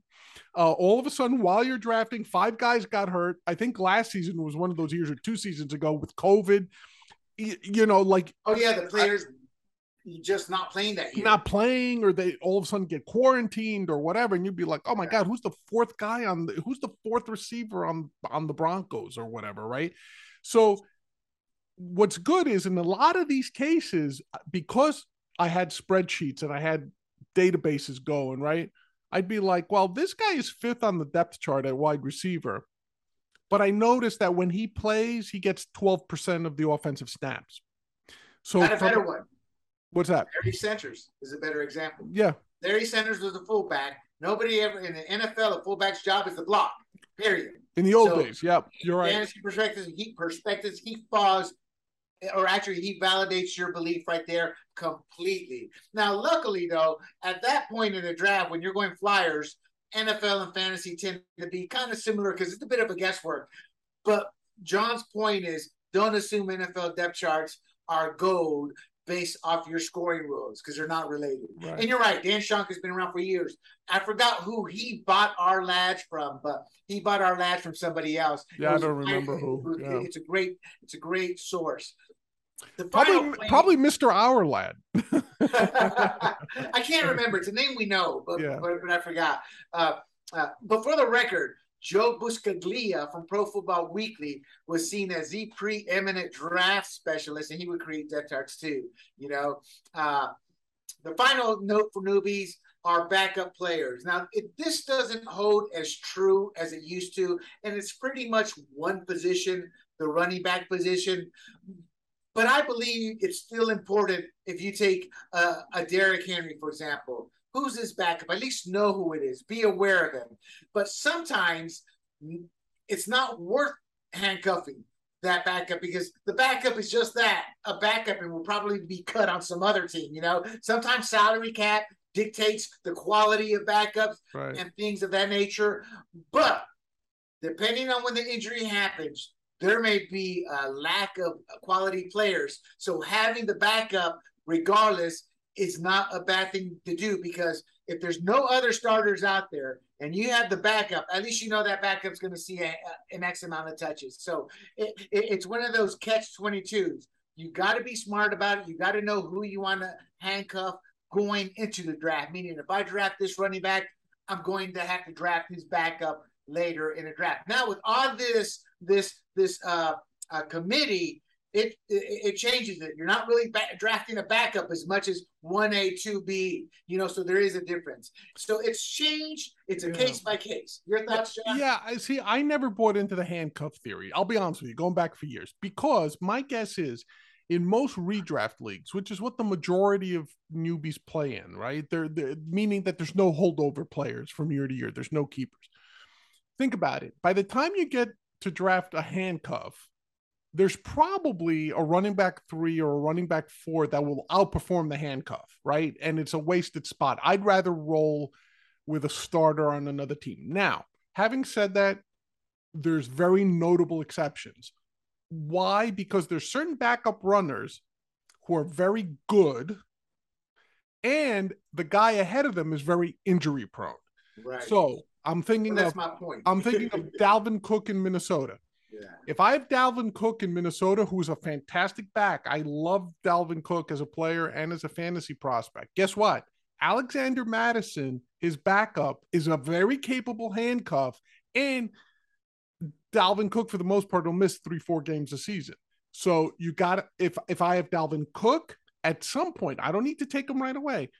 uh, all of a sudden, while you're drafting, five guys got hurt. I think last season was one of those years or two seasons ago with COVID. You, you know, like oh yeah, the players just not playing that year. not playing or they all of a sudden get quarantined or whatever and you'd be like oh my Yeah. god who's the fourth guy on the who's the fourth receiver on on the broncos or whatever right so what's good is in a lot of these cases because i had spreadsheets and i had databases going right i'd be like well this guy is fifth on the depth chart at wide receiver but i noticed that when he plays he gets 12% of the offensive snaps so Got a from- one. what's that Larry Centers is a better example. yeah Larry Centers was a fullback. Nobody ever in the NFL, a fullback's job is to block. Period. In the old So, days, yep, you're right. Fantasy perspectives, he perspectives, he falls, or actually he validates your belief right there completely. Now, luckily though, at that point in the draft, when you're going flyers, NFL and fantasy tend to be kind of similar because it's a bit of a guesswork. But John's point is don't assume NFL depth charts are gold based off your scoring rules because they're not related. Right. And you're right, Dan Shunk has been around for years. I forgot who he bought Ourlads from, but he bought Ourlads from somebody else. Yeah, I don't remember who, yeah. It's a great, it's a great source. The Probably, play- probably Mr. Our Lad. I can't remember. It's a name we know, but Yeah. but, but I forgot. Uh, uh, but for the record, Joe Buscaglia from Pro Football Weekly was seen as the preeminent draft specialist, and he would create depth charts too. You know, uh, the final note for newbies are backup players. Now, it, this doesn't hold as true as it used to, and it's pretty much one position, the running back position. But I believe it's still important if you take uh, a Derrick Henry, for example. Who's his backup? At least know who it is. Be aware of him. But sometimes it's not worth handcuffing that backup because the backup is just that a backup and will probably be cut on some other team. You know, sometimes salary cap dictates the quality of backups Right. and things of that nature. But depending on when the injury happens, there may be a lack of quality players. So having the backup, regardless, is not a bad thing to do because if there's no other starters out there and you have the backup, at least you know that backup's going to see a, a- an X amount of touches. So it, it, it's one of those catch 22s. You got to be smart about it. You got to know who you want to handcuff going into the draft. Meaning, if I draft this running back, I'm going to have to draft his backup later in the draft. Now, with all this, this, this uh, uh, committee, it, it it changes it. You're not really ba- drafting a backup as much as one A, two B. You know, so there is a difference. So it's changed. It's a Yeah. case by case. Your thoughts, John? Yeah, I see. I never bought into the handcuff theory. I'll be honest with you, going back for years, because my guess is in most redraft leagues, which is what the majority of newbies play in, right? They're, they're meaning that there's no holdover players from year to year. There's no keepers. Think about it. By the time you get to draft a handcuff, there's probably a running back three or a running back four that will outperform the handcuff, right? And it's a wasted spot. I'd rather roll with a starter on another team. Now, having said that, there's very notable exceptions. Why? Because there's certain backup runners who are very good, and the guy ahead of them is very injury prone. Right. So I'm thinking Well, that's of my point. I'm thinking of Dalvin Cook in Minnesota. If I have Dalvin Cook in Minnesota, who's a fantastic back, I love Dalvin Cook as a player and as a fantasy prospect. Guess what? Alexander Mattison, his backup, is a very capable handcuff, and Dalvin Cook, for the most part, will miss three, four games a season. So you got if if I have Dalvin Cook at some point, I don't need to take him right away.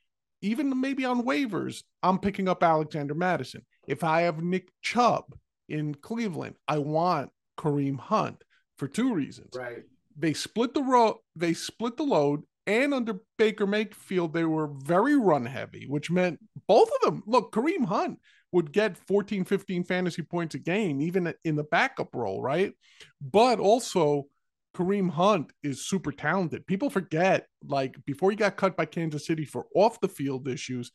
Even maybe on waivers, I'm picking up Alexander Mattison. If I have Nick Chubb in Cleveland, I want Kareem Hunt for two reasons. Right. They split the road, they split the load, and under Baker Mayfield, they were very run heavy, which meant both of them. Look, Kareem Hunt would get 14, 15 fantasy points a game, even in the backup role, right? But also, Kareem Hunt is super talented. People forget, like, before he got cut by Kansas City for off the field issues,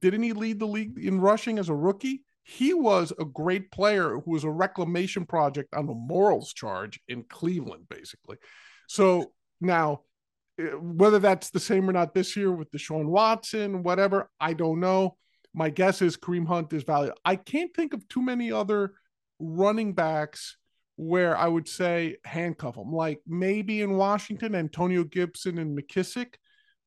didn't he lead the league in rushing as a rookie? He was a great player who was a reclamation project on a morals charge in Cleveland, basically. So now, eh, whether that's the same or not this year with Deshaun Watson, whatever, I don't know. My guess is Kareem Hunt is valuable. I can't think of too many other running backs where I would say handcuff them. Like maybe in Washington, Antonio Gibson and McKissic.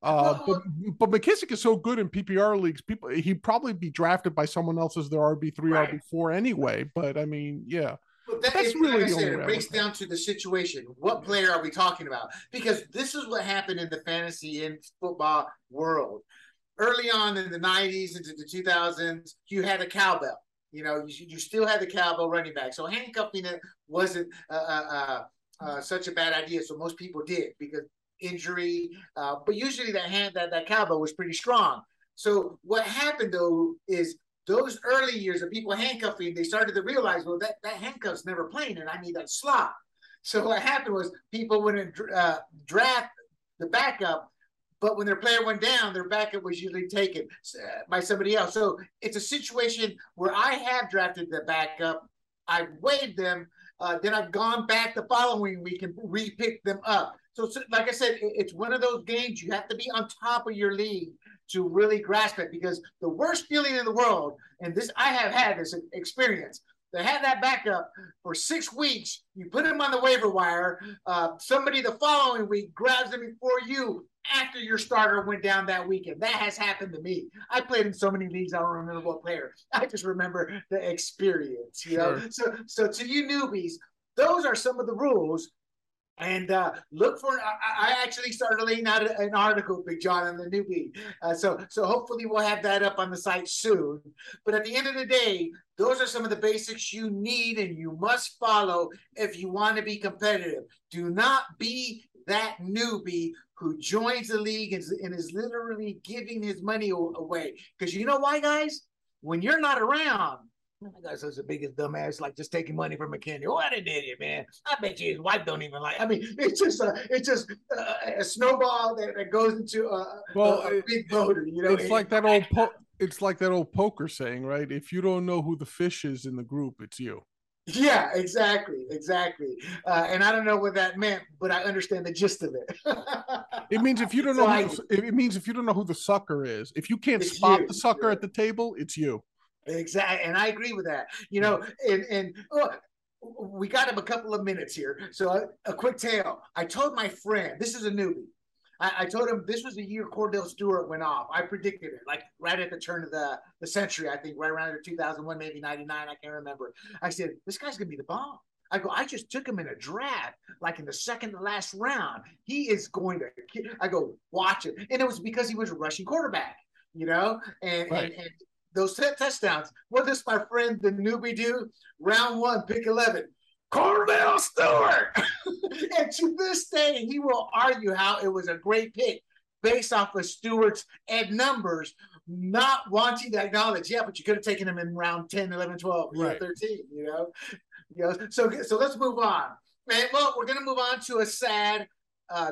Uh, but but McKissic is so good in PPR leagues. People he'd probably be drafted by someone else as their RB three, right. RB four anyway. But I mean, yeah. But that That's is, really like I said, it breaks down to the situation. What player are we talking about? Because this is what happened in the fantasy and football world. Early on in the '90s into the 2000s, you had a cowbell. You know, you, you still had the cowbell running back. So handcuffing it wasn't uh, uh, uh, uh such a bad idea. So most people did because injury. Uh, but usually that hand that that cowbell was pretty strong. So what happened though is those early years of people handcuffing, they started to realize, well, that, that handcuff's never playing, and I need that slot. So what happened was people wouldn't uh, draft the backup, but when their player went down, their backup was usually taken uh, by somebody else. So it's a situation where I have drafted the backup, I've waived them, uh, then I've gone back the following week and re-picked them up. So, like I said, it's one of those games you have to be on top of your league to really grasp it because the worst feeling in the world, and this I have had this experience. They had that backup for six weeks. You put him on the waiver wire. Uh, somebody the following week grabs him before you after your starter went down that weekend. That has happened to me. I played in so many leagues, I don't remember what player. I just remember the experience. You sure. know, so so to you newbies, those are some of the rules and uh, look for. I, I, actually started laying out an article, Big John, on the newbie. Uh, so, so hopefully we'll have that up on the site soon. But at the end of the day, those are some of the basics you need and you must follow if you want to be competitive. Do not be that newbie who joins the league and, and is literally giving his money away. Because you know why, guys? When you're not around, that guy's such the biggest dumbass, like just taking money from McKinney. What an idiot, man! I bet you his wife don't even like. I mean, it's just a, it's just a, a snowball that, that goes into a, well, a, a big motor. You know, it's like that old. Po- it's like that old poker saying, right? If you don't know who the fish is in the group, it's you. Yeah, exactly, exactly. Uh, and I don't know what that meant, but I understand the gist of it. it means if you don't know, who, it means if you don't know who the sucker is, if you can't spot you. the sucker at the table, it's you. Exactly, and I agree with that. You know, and and oh, we got him a couple of minutes here, so a, a, quick tale. I told my friend, this is a newbie. I, I, told him this was the year Kordell Stewart went off. I predicted it, like right at the turn of the, the century. I think right around 2001, maybe 99. I can't remember. I said this guy's gonna be the bomb. I go, I just took him in a draft, like in the second to last round. He is going to. I go, watch it, and it was because he was a rushing quarterback you know, and, right. and, and those t- touchdowns. What does my friend the newbie do? Round one, pick 11. Kordell Stewart. and to this day, he will argue how it was a great pick based off of Stewart's ed numbers, not wanting to acknowledge, yeah, but you could have taken him in round 10, 11, 12, right. 13, you know? You know, so so let's move on. And well, we're gonna move on to a sad uh,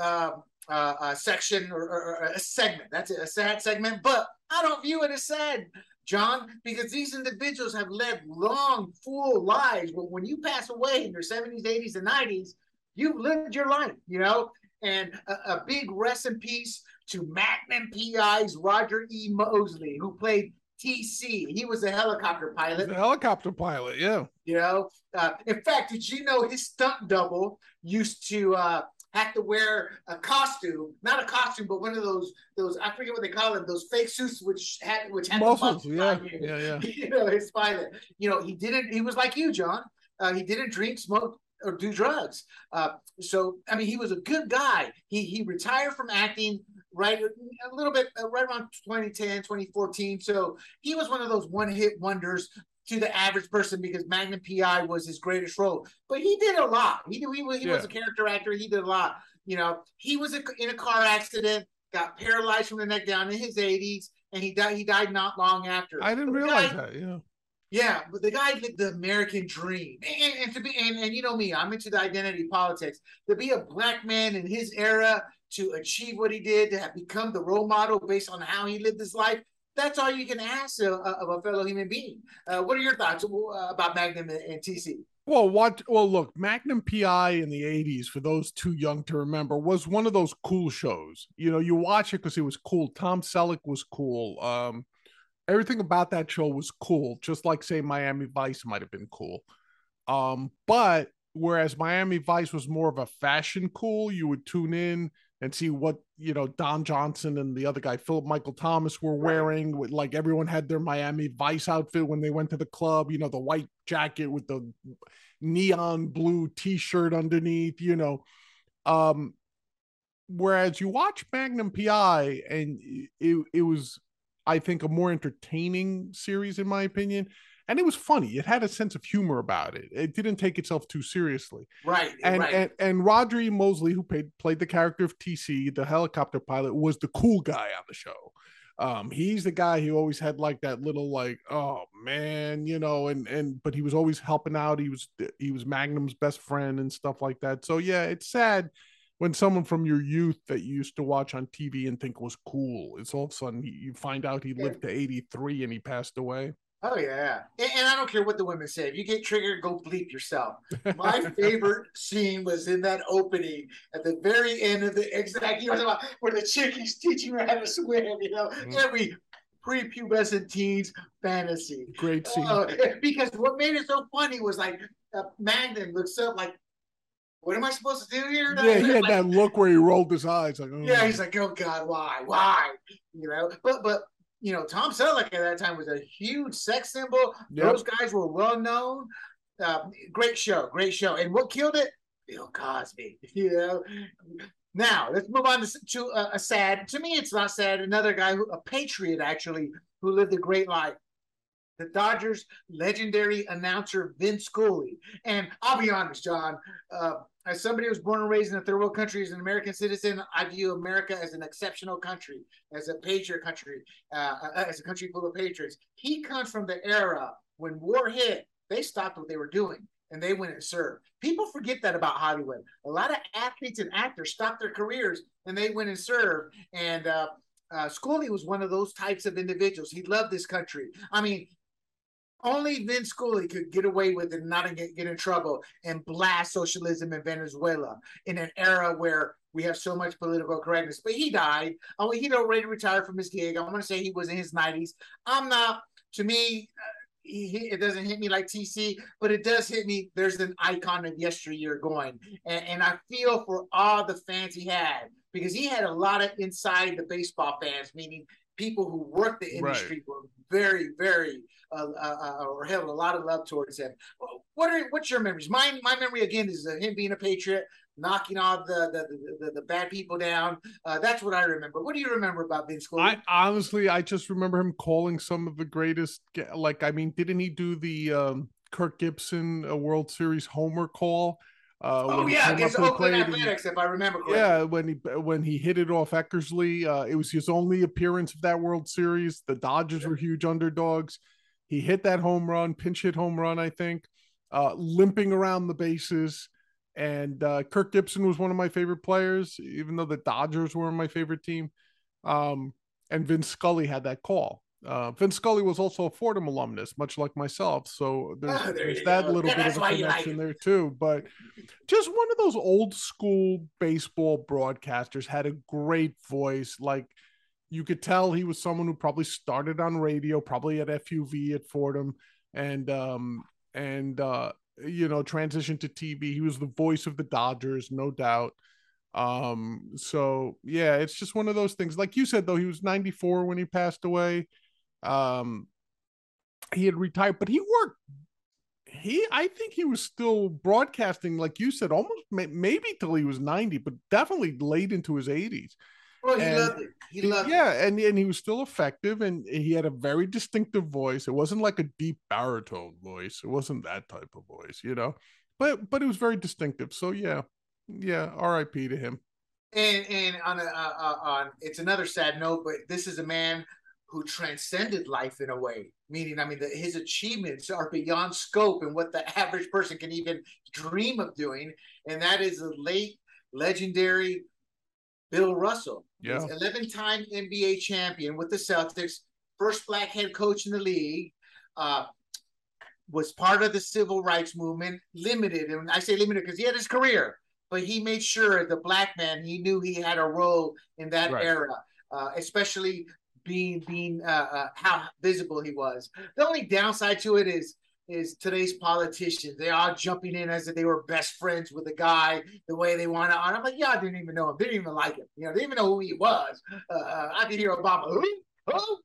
uh, uh, uh section or, or, or, a segment. That's a sad segment, but I don't view it as sad, John, because these individuals have led long, full lives. But when you pass away in your 70s, 80s, and 90s, you've lived your life, you know? And a, a big rest in peace to Magnum PI's Roger E. Mosley, who played TC. He was a helicopter pilot. A helicopter pilot, yeah. You know, uh, in fact, did you know his stunt double used to uh, had to wear a costume, not a costume, but one of those those I forget what they call them, those fake suits which had which had muscles. Yeah, yeah, yeah. you know, his pilot. You know, he didn't. He was like you, John. Uh, he didn't drink, smoke, or do drugs. Uh, so I mean, he was a good guy. He he retired from acting right a little bit uh, right around 2010 2014 so he was one of those one hit wonders to the average person because Magnum PI was his greatest role. But he did a lot. He he, he, yeah. was a character actor. He did a lot. You know, he was in a car accident, got paralyzed from the neck down in his 80s, and he died. He died not long after. I didn't realize guy, that. Yeah. Yeah, but the guy lived the American dream, and, and to be and, and you know me, I'm into the identity politics. To be a black man in his era, to achieve what he did, to have become the role model based on how he lived his life, that's all you can ask of, of a fellow human being. Uh, what are your thoughts uh, about Magnum and, TC? Well, what? Well, look, Magnum PI in the '80s, for those too young to remember, was one of those cool shows. You know, you watch it because it was cool. Tom Selleck was cool. Um, everything about that show was cool. Just like say Miami Vice might have been cool. Um, but whereas Miami Vice was more of a fashion cool, you would tune in and see what you know Don Johnson and the other guy Philip Michael Thomas were wearing. Like everyone had their Miami Vice outfit when they went to the club. You know, the white jacket with the neon blue T-shirt underneath. You know, um, whereas you watch Magnum PI and it it was, I think, a more entertaining series in my opinion and it was funny. It had a sense of humor about it. It didn't take itself too seriously. Right. And right. and and Rhodri Mosley, who played played the character of TC, the helicopter pilot, was the cool guy on the show. Um, he's the guy who always had like that little like, oh man, you know, and and but he was always helping out. He was he was Magnum's best friend and stuff like that. So yeah, it's sad when someone from your youth that you used to watch on TV and think was cool, it's all of a sudden you find out he lived to 83 and he passed away. Oh yeah, and, and, I don't care what the women say. If you get triggered, go bleep yourself. My favorite scene was in that opening at the very end of the exact. You know where the chick is teaching her how to swim. You know, mm. every prepubescent teens fantasy. Great scene. Uh, because what made it so funny was like uh, Magnum looks up like. What am I supposed to do here? Yeah, he had like, that look where he rolled his eyes, like, oh. yeah, he's like, oh God, why, why? You know, but but you know, Tom Selleck at that time was a huge sex symbol. Yep. Those guys were well known. Uh, great show, great show. And what killed it? Bill Cosby. You know. Now let's move on to, to a, a sad. To me, it's not sad. Another guy, who, a patriot actually, who lived a great life the Dodgers legendary announcer Vince Scully. And I'll be honest, John, uh, as somebody who was born and raised in a third world country, as an American citizen, I view America as an exceptional country, as a patriot country, uh, uh, as a country full of patriots. He comes from the era when war hit, they stopped what they were doing and they went and served. People forget that about Hollywood. A lot of athletes and actors stopped their careers and they went and served. And uh, uh, Scully was one of those types of individuals. He loved this country. I mean, only Vin Scully could get away with it not get, get in trouble and blast socialism in Venezuela in an era where we have so much political correctness. But he died. Oh, he'd already retired from his gig. I want to say he was in his 90s. I'm not, to me, he, it doesn't hit me like TC, but it does hit me. There's an icon of yesteryear going. And, and I feel for all the fans he had because he had a lot of inside the baseball fans, meaning people who work the industry right. were very, very, uh, uh, uh, or held a lot of love towards him. What are what's your memories? My my memory again is him being a patriot, knocking all the the, the, the bad people down. Uh, that's what I remember. What do you remember about Vince Scully? I honestly, I just remember him calling some of the greatest. Like, I mean, didn't he do the um, Kirk Gibson a World Series homer call? Uh, oh yeah, against Oakland Athletics, if I remember correctly. Yeah, when he when he hit it off Eckersley, uh, it was his only appearance of that World Series. The Dodgers were huge underdogs. He hit that home run, pinch hit home run, I think, uh, limping around the bases. And uh, Kirk Gibson was one of my favorite players, even though the Dodgers were my favorite team. Um, and Vince Scully had that call. Uh, Vince Scully was also a Fordham alumnus, much like myself. So there's, oh, there there's that go. little yeah, bit of a connection like there too. But just one of those old school baseball broadcasters had a great voice. Like you could tell he was someone who probably started on radio, probably at FUV at Fordham, and um and uh you know transitioned to TV. He was the voice of the Dodgers, no doubt. Um, so yeah, it's just one of those things. Like you said, though, he was 94 when he passed away um he had retired but he worked he i think he was still broadcasting like you said almost maybe till he was 90 but definitely late into his 80s well, he and, loved it. He loved yeah, it. and and he was still effective, and he had a very distinctive voice. It wasn't like a deep baritone voice. It wasn't that type of voice, you know. But but it was very distinctive. So yeah, yeah. R.I.P. to him. And and on a uh, uh, on it's another sad note, but this is a man who transcended life in a way. Meaning, I mean, the, his achievements are beyond scope and what the average person can even dream of doing. And that is the late legendary Bill Russell. Yeah. 11 time NBA champion with the Celtics, first black head coach in the league. Uh, was part of the civil rights movement, limited, and I say limited because he had his career, but he made sure the black man he knew he had a role in that right. era, uh, especially being being uh, uh, how visible he was. The only downside to it is is today's politicians. They are jumping in as if they were best friends with the guy the way they want to. And I'm like, y'all didn't even know him. Didn't even like him. You know, they didn't even know who he was. Uh, uh I could hear Obama, who? Who?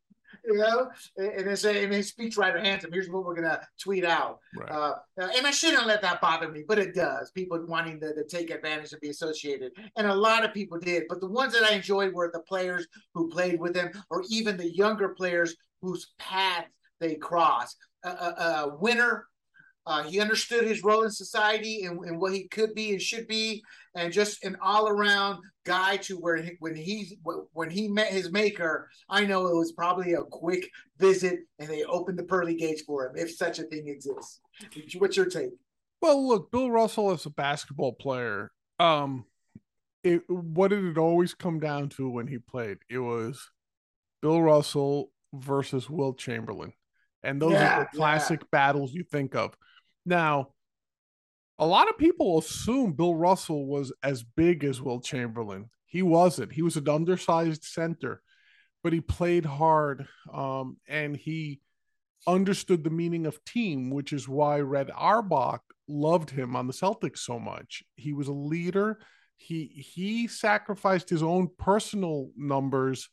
You know, and then say, and then speechwriter hands him, here's what we're gonna tweet out. Right. Uh, and I shouldn't let that bother me, but it does. People wanting to, to, take advantage and be associated, and a lot of people did. But the ones that I enjoyed were the players who played with him, or even the younger players whose paths they crossed. A, a, a winner uh, he understood his role in society and, and, what he could be and should be, and just an all-around guy to where he, when he when he met his maker, I know it was probably a quick visit, and they opened the pearly gates for him, if such a thing exists. What's your take? Well, look, Bill Russell as a basketball player, um, it, what did it always come down to when he played? It was Bill Russell versus Wilt Chamberlain. And those yeah, are the classic yeah. battles you think of. Now, a lot of people assume Bill Russell was as big as Wilt Chamberlain. He wasn't. He was an undersized center, but he played hard um, and he understood the meaning of team, which is why Red Auerbach loved him on the Celtics so much. He was a leader. He he sacrificed his own personal numbers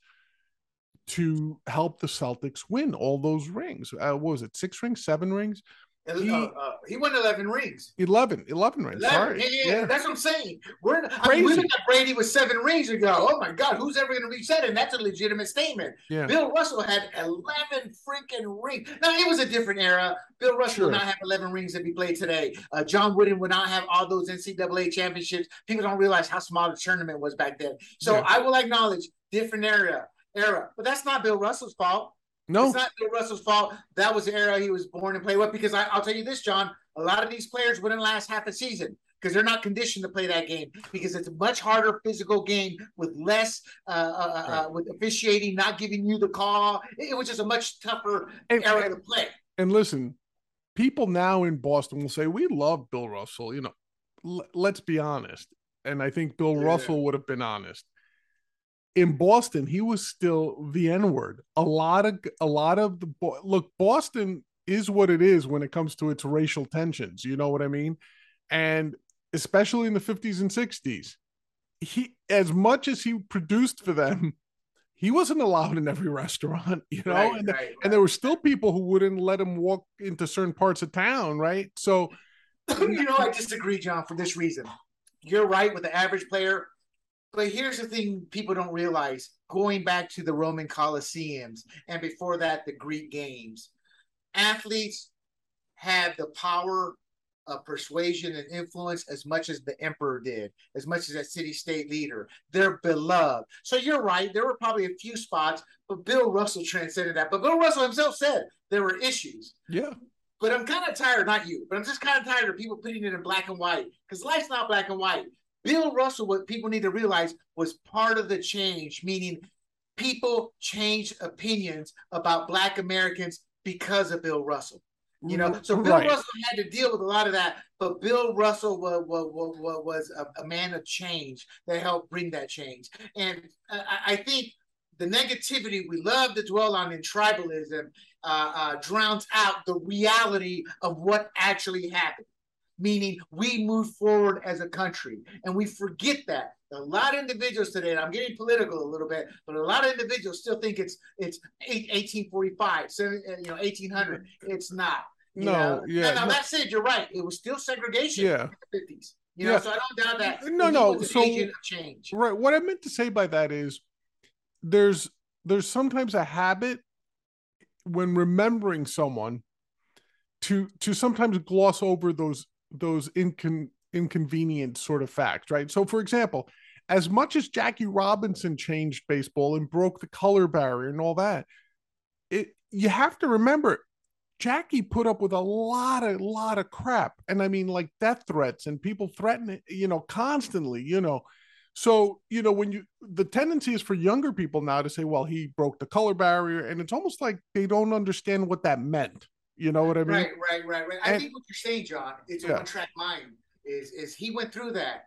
to help the Celtics win all those rings. Uh, what was it? Six rings, seven rings? He, uh, uh, he won 11 rings. 11, 11 rings. 11. Sorry. Yeah, yeah, that's what I'm saying. We're I mean, we at Brady with seven rings and go, oh my God, who's ever going to reach that? And that's a legitimate statement. Yeah. Bill Russell had 11 freaking rings. Now, it was a different era. Bill Russell sure. would not have 11 rings if he played today. Uh, John Wooden would not have all those NCAA championships. People don't realize how small the tournament was back then. So yeah. I will acknowledge different era, era, but that's not Bill Russell's fault. No, it's not Bill Russell's fault. That was the era he was born and played with. Because I, will tell you this, John, a lot of these players wouldn't last half a season because they're not conditioned to play that game because it's a much harder physical game with less uh, uh, uh, right. uh with officiating not giving you the call. It, it was just a much tougher and, era to play. And listen, people now in Boston will say we love Bill Russell. You know, l- let's be honest. And I think Bill yeah. Russell would have been honest in Boston, he was still the N word. A lot of a lot of the look, Boston is what it is when it comes to its racial tensions. You know what I mean? And especially in the 50s and 60s, he as much as he produced for them, he wasn't allowed in every restaurant, you know, right, and, right, right. and there were still people who wouldn't let him walk into certain parts of town, right? So, you know, I disagree, John, for this reason. You're right with the average player but here's the thing people don't realize going back to the Roman Colosseums and before that, the Greek games, athletes had the power of persuasion and influence as much as the emperor did, as much as that city state leader. They're beloved. So you're right. There were probably a few spots, but Bill Russell transcended that. But Bill Russell himself said there were issues. Yeah. But I'm kind of tired, not you, but I'm just kind of tired of people putting it in black and white because life's not black and white. Bill Russell, what people need to realize, was part of the change, meaning people changed opinions about Black Americans because of Bill Russell. You know, so Bill right. Russell had to deal with a lot of that, but Bill Russell was, was, was a, a, man of change that helped bring that change. And I, I think the negativity we love to dwell on in tribalism uh, uh, drowns out the reality of what actually happened meaning we move forward as a country. And we forget that. A lot of individuals today, and I'm getting political a little bit, but a lot of individuals still think it's it's 1845, uh, you know, 1800. It's not. no, know? yeah. Now, now no. that said, you're right. It was still segregation yeah. in the 50s. You know, yeah. so I don't doubt that. No, no. So change. Right. What I meant to say by that is there's there's sometimes a habit when remembering someone to to sometimes gloss over those those incon- inconvenient sort of facts, right? So, for example, as much as Jackie Robinson changed baseball and broke the color barrier and all that, it you have to remember Jackie put up with a lot of lot of crap, and I mean like death threats and people threatening, you know, constantly, you know. So you know when you the tendency is for younger people now to say, well, he broke the color barrier, and it's almost like they don't understand what that meant. You know what I mean? Right, right, right, right. And, I think what you're saying, John, it's a yeah. one track mind. Is is he went through that,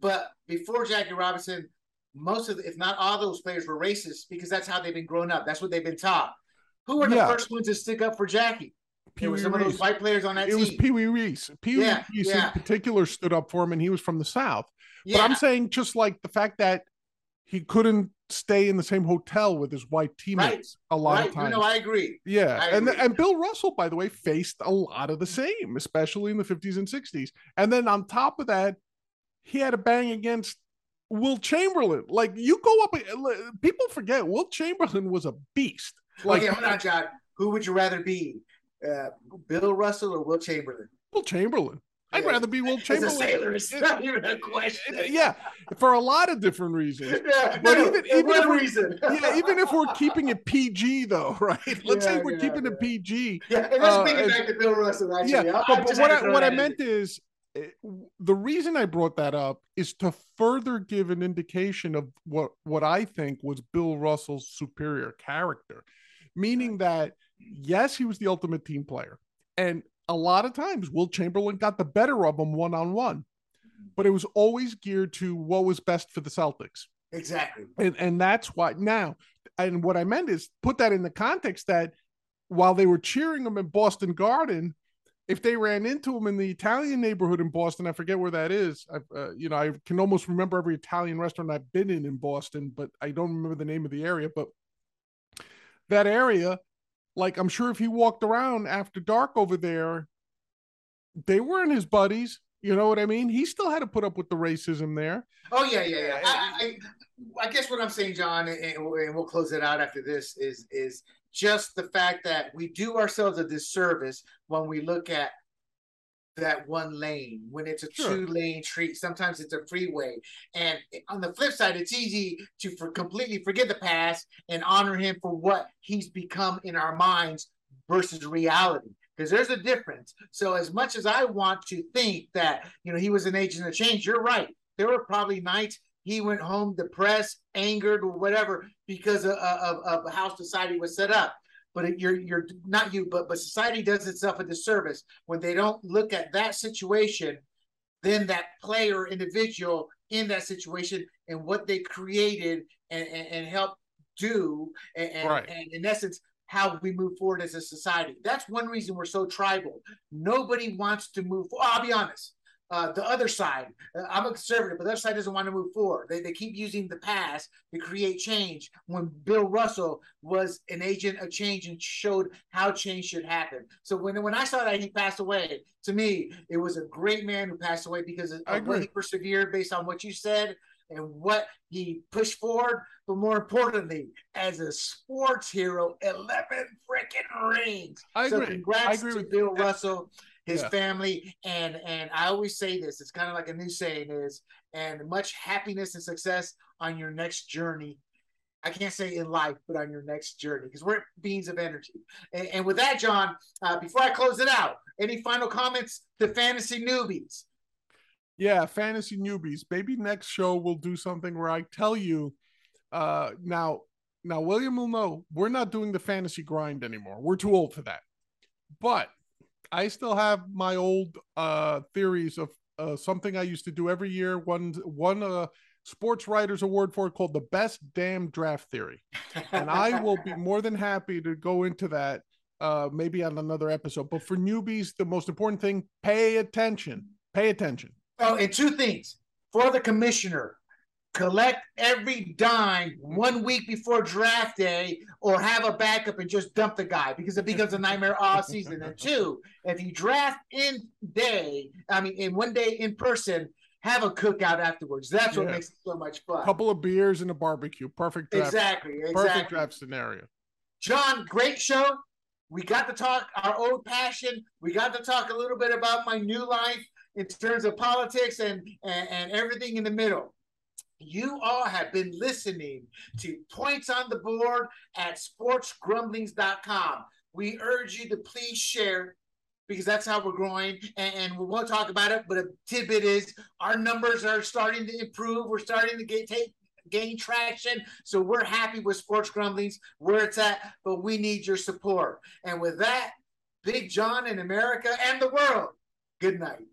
but before Jackie Robinson, most of the, if not all those players were racist because that's how they've been grown up. That's what they've been taught. Who were the yeah. first ones to stick up for Jackie? Pee Wee some Reese. of those white players on that it team. was Pee Wee Reese. Pee Wee yeah, Reese in particular stood up for him, and he was from the South. But I'm saying just like the fact that he couldn't stay in the same hotel with his white teammates right. a lot right. of times. No, I agree. Yeah, I and agree. and Bill Russell, by the way, faced a lot of the same, especially in the 50s and 60s. And then on top of that, he had a bang against Wilt Chamberlain. Like you go up, people forget Wilt Chamberlain was a beast. Like, okay, hold on, John. Who would you rather be, uh, Bill Russell or Wilt Chamberlain? Wilt Chamberlain. I'd rather be Wilt Chamberlain. Sailor, it's not even a question. Yeah, for a lot of different reasons. Yeah, but no, even even if reason. yeah, even if we're keeping it PG though, right? Let's yeah, say we're yeah, keeping it PG. Yeah, and let's uh, bring it back to Bill Russell. Actually, yeah, but, but what I, what I meant is eh, the reason I brought that up is to further give an indication of what what I think was Bill Russell's superior character, meaning that yes, he was the ultimate team player, and a lot of times Wilt Chamberlain got the better of him one on one, but it was always geared to what was best for the Celtics. Exactly. And and that's why now, and what I meant is put that in the context that while they were cheering him in Boston Garden, if they ran into him in the Italian neighborhood in Boston, I forget where that is. I, uh, you know, I can almost remember every Italian restaurant I've been in in Boston, but I don't remember the name of the area. But that area, like I'm sure if he walked around after dark over there, they weren't his buddies. You know what I mean? He still had to put up with the racism there. Oh yeah, yeah, yeah. I, I, I guess what I'm saying, John, and, and we'll close it out after this is is just the fact that we do ourselves a disservice when we look at that one lane when it's a sure. two lane street sometimes it's a freeway. And on the flip side it's easy to for completely forget the past and honor him for what he's become in our minds versus reality because there's a difference. So as much as i want to think that you know he was an agent of change you're right. There were probably nights he went home depressed angered or whatever because of, of, of how society was set up but you're you're not you, but but society does itself a disservice when they don't look at that situation, then that player individual in that situation and what they created and and, and help do and, right. and in essence how we move forward as a society. That's one reason we're so tribal. Nobody wants to move. I'll be honest uh, the other side. Uh, I'm a conservative, but the other side doesn't want to move forward. They, they keep using the past to create change when Bill Russell was an agent of change and showed how change should happen. So when, when I saw that he passed away, to me, it was a great man who passed away because of, what he persevered based on what you said and what he pushed forward. But more importantly, as a sports hero, 11 freaking rings. I so agree. congrats I agree to with Bill Russell his yeah. family and and i always say this it's kind of like a new saying is and much happiness and success on your next journey. I can't say in life but on your next journey because we're beings of energy. And, and with that john uh, before i close it out any final comments to fantasy newbies? Yeah fantasy newbies maybe next show we'll do something where i tell you uh now now william will know we're not doing the fantasy grind anymore. We're too old for that. But I still have my old uh, theories of uh, something I used to do every year. One one uh, sports writers award for it called the best damn draft theory, and I will be more than happy to go into that uh, maybe on another episode. But for newbies, the most important thing: pay attention. Pay attention. Oh, and two things for the commissioner collect every dime one week before draft day or have a backup and just dump the guy because it becomes a nightmare all season. And two, if you draft in day, I mean, in one day in person, have a cookout afterwards. That's what yeah. makes it so much fun. A couple of beers and a barbecue. Perfect draft. Exactly. exactly. Perfect draft scenario. John, great show. We got to talk our old passion. We got to talk a little bit about my new life in terms of politics and, and, and everything in the middle. You all have been listening to Points on the Board at sportsgrumblings.com. We urge you to please share because that's how we're growing and, we won't talk about it but a tidbit is our numbers are starting to improve. We're starting to get take gain traction so we're happy with sports grumblings where it's at but we need your support. And with that big john in america and the world good night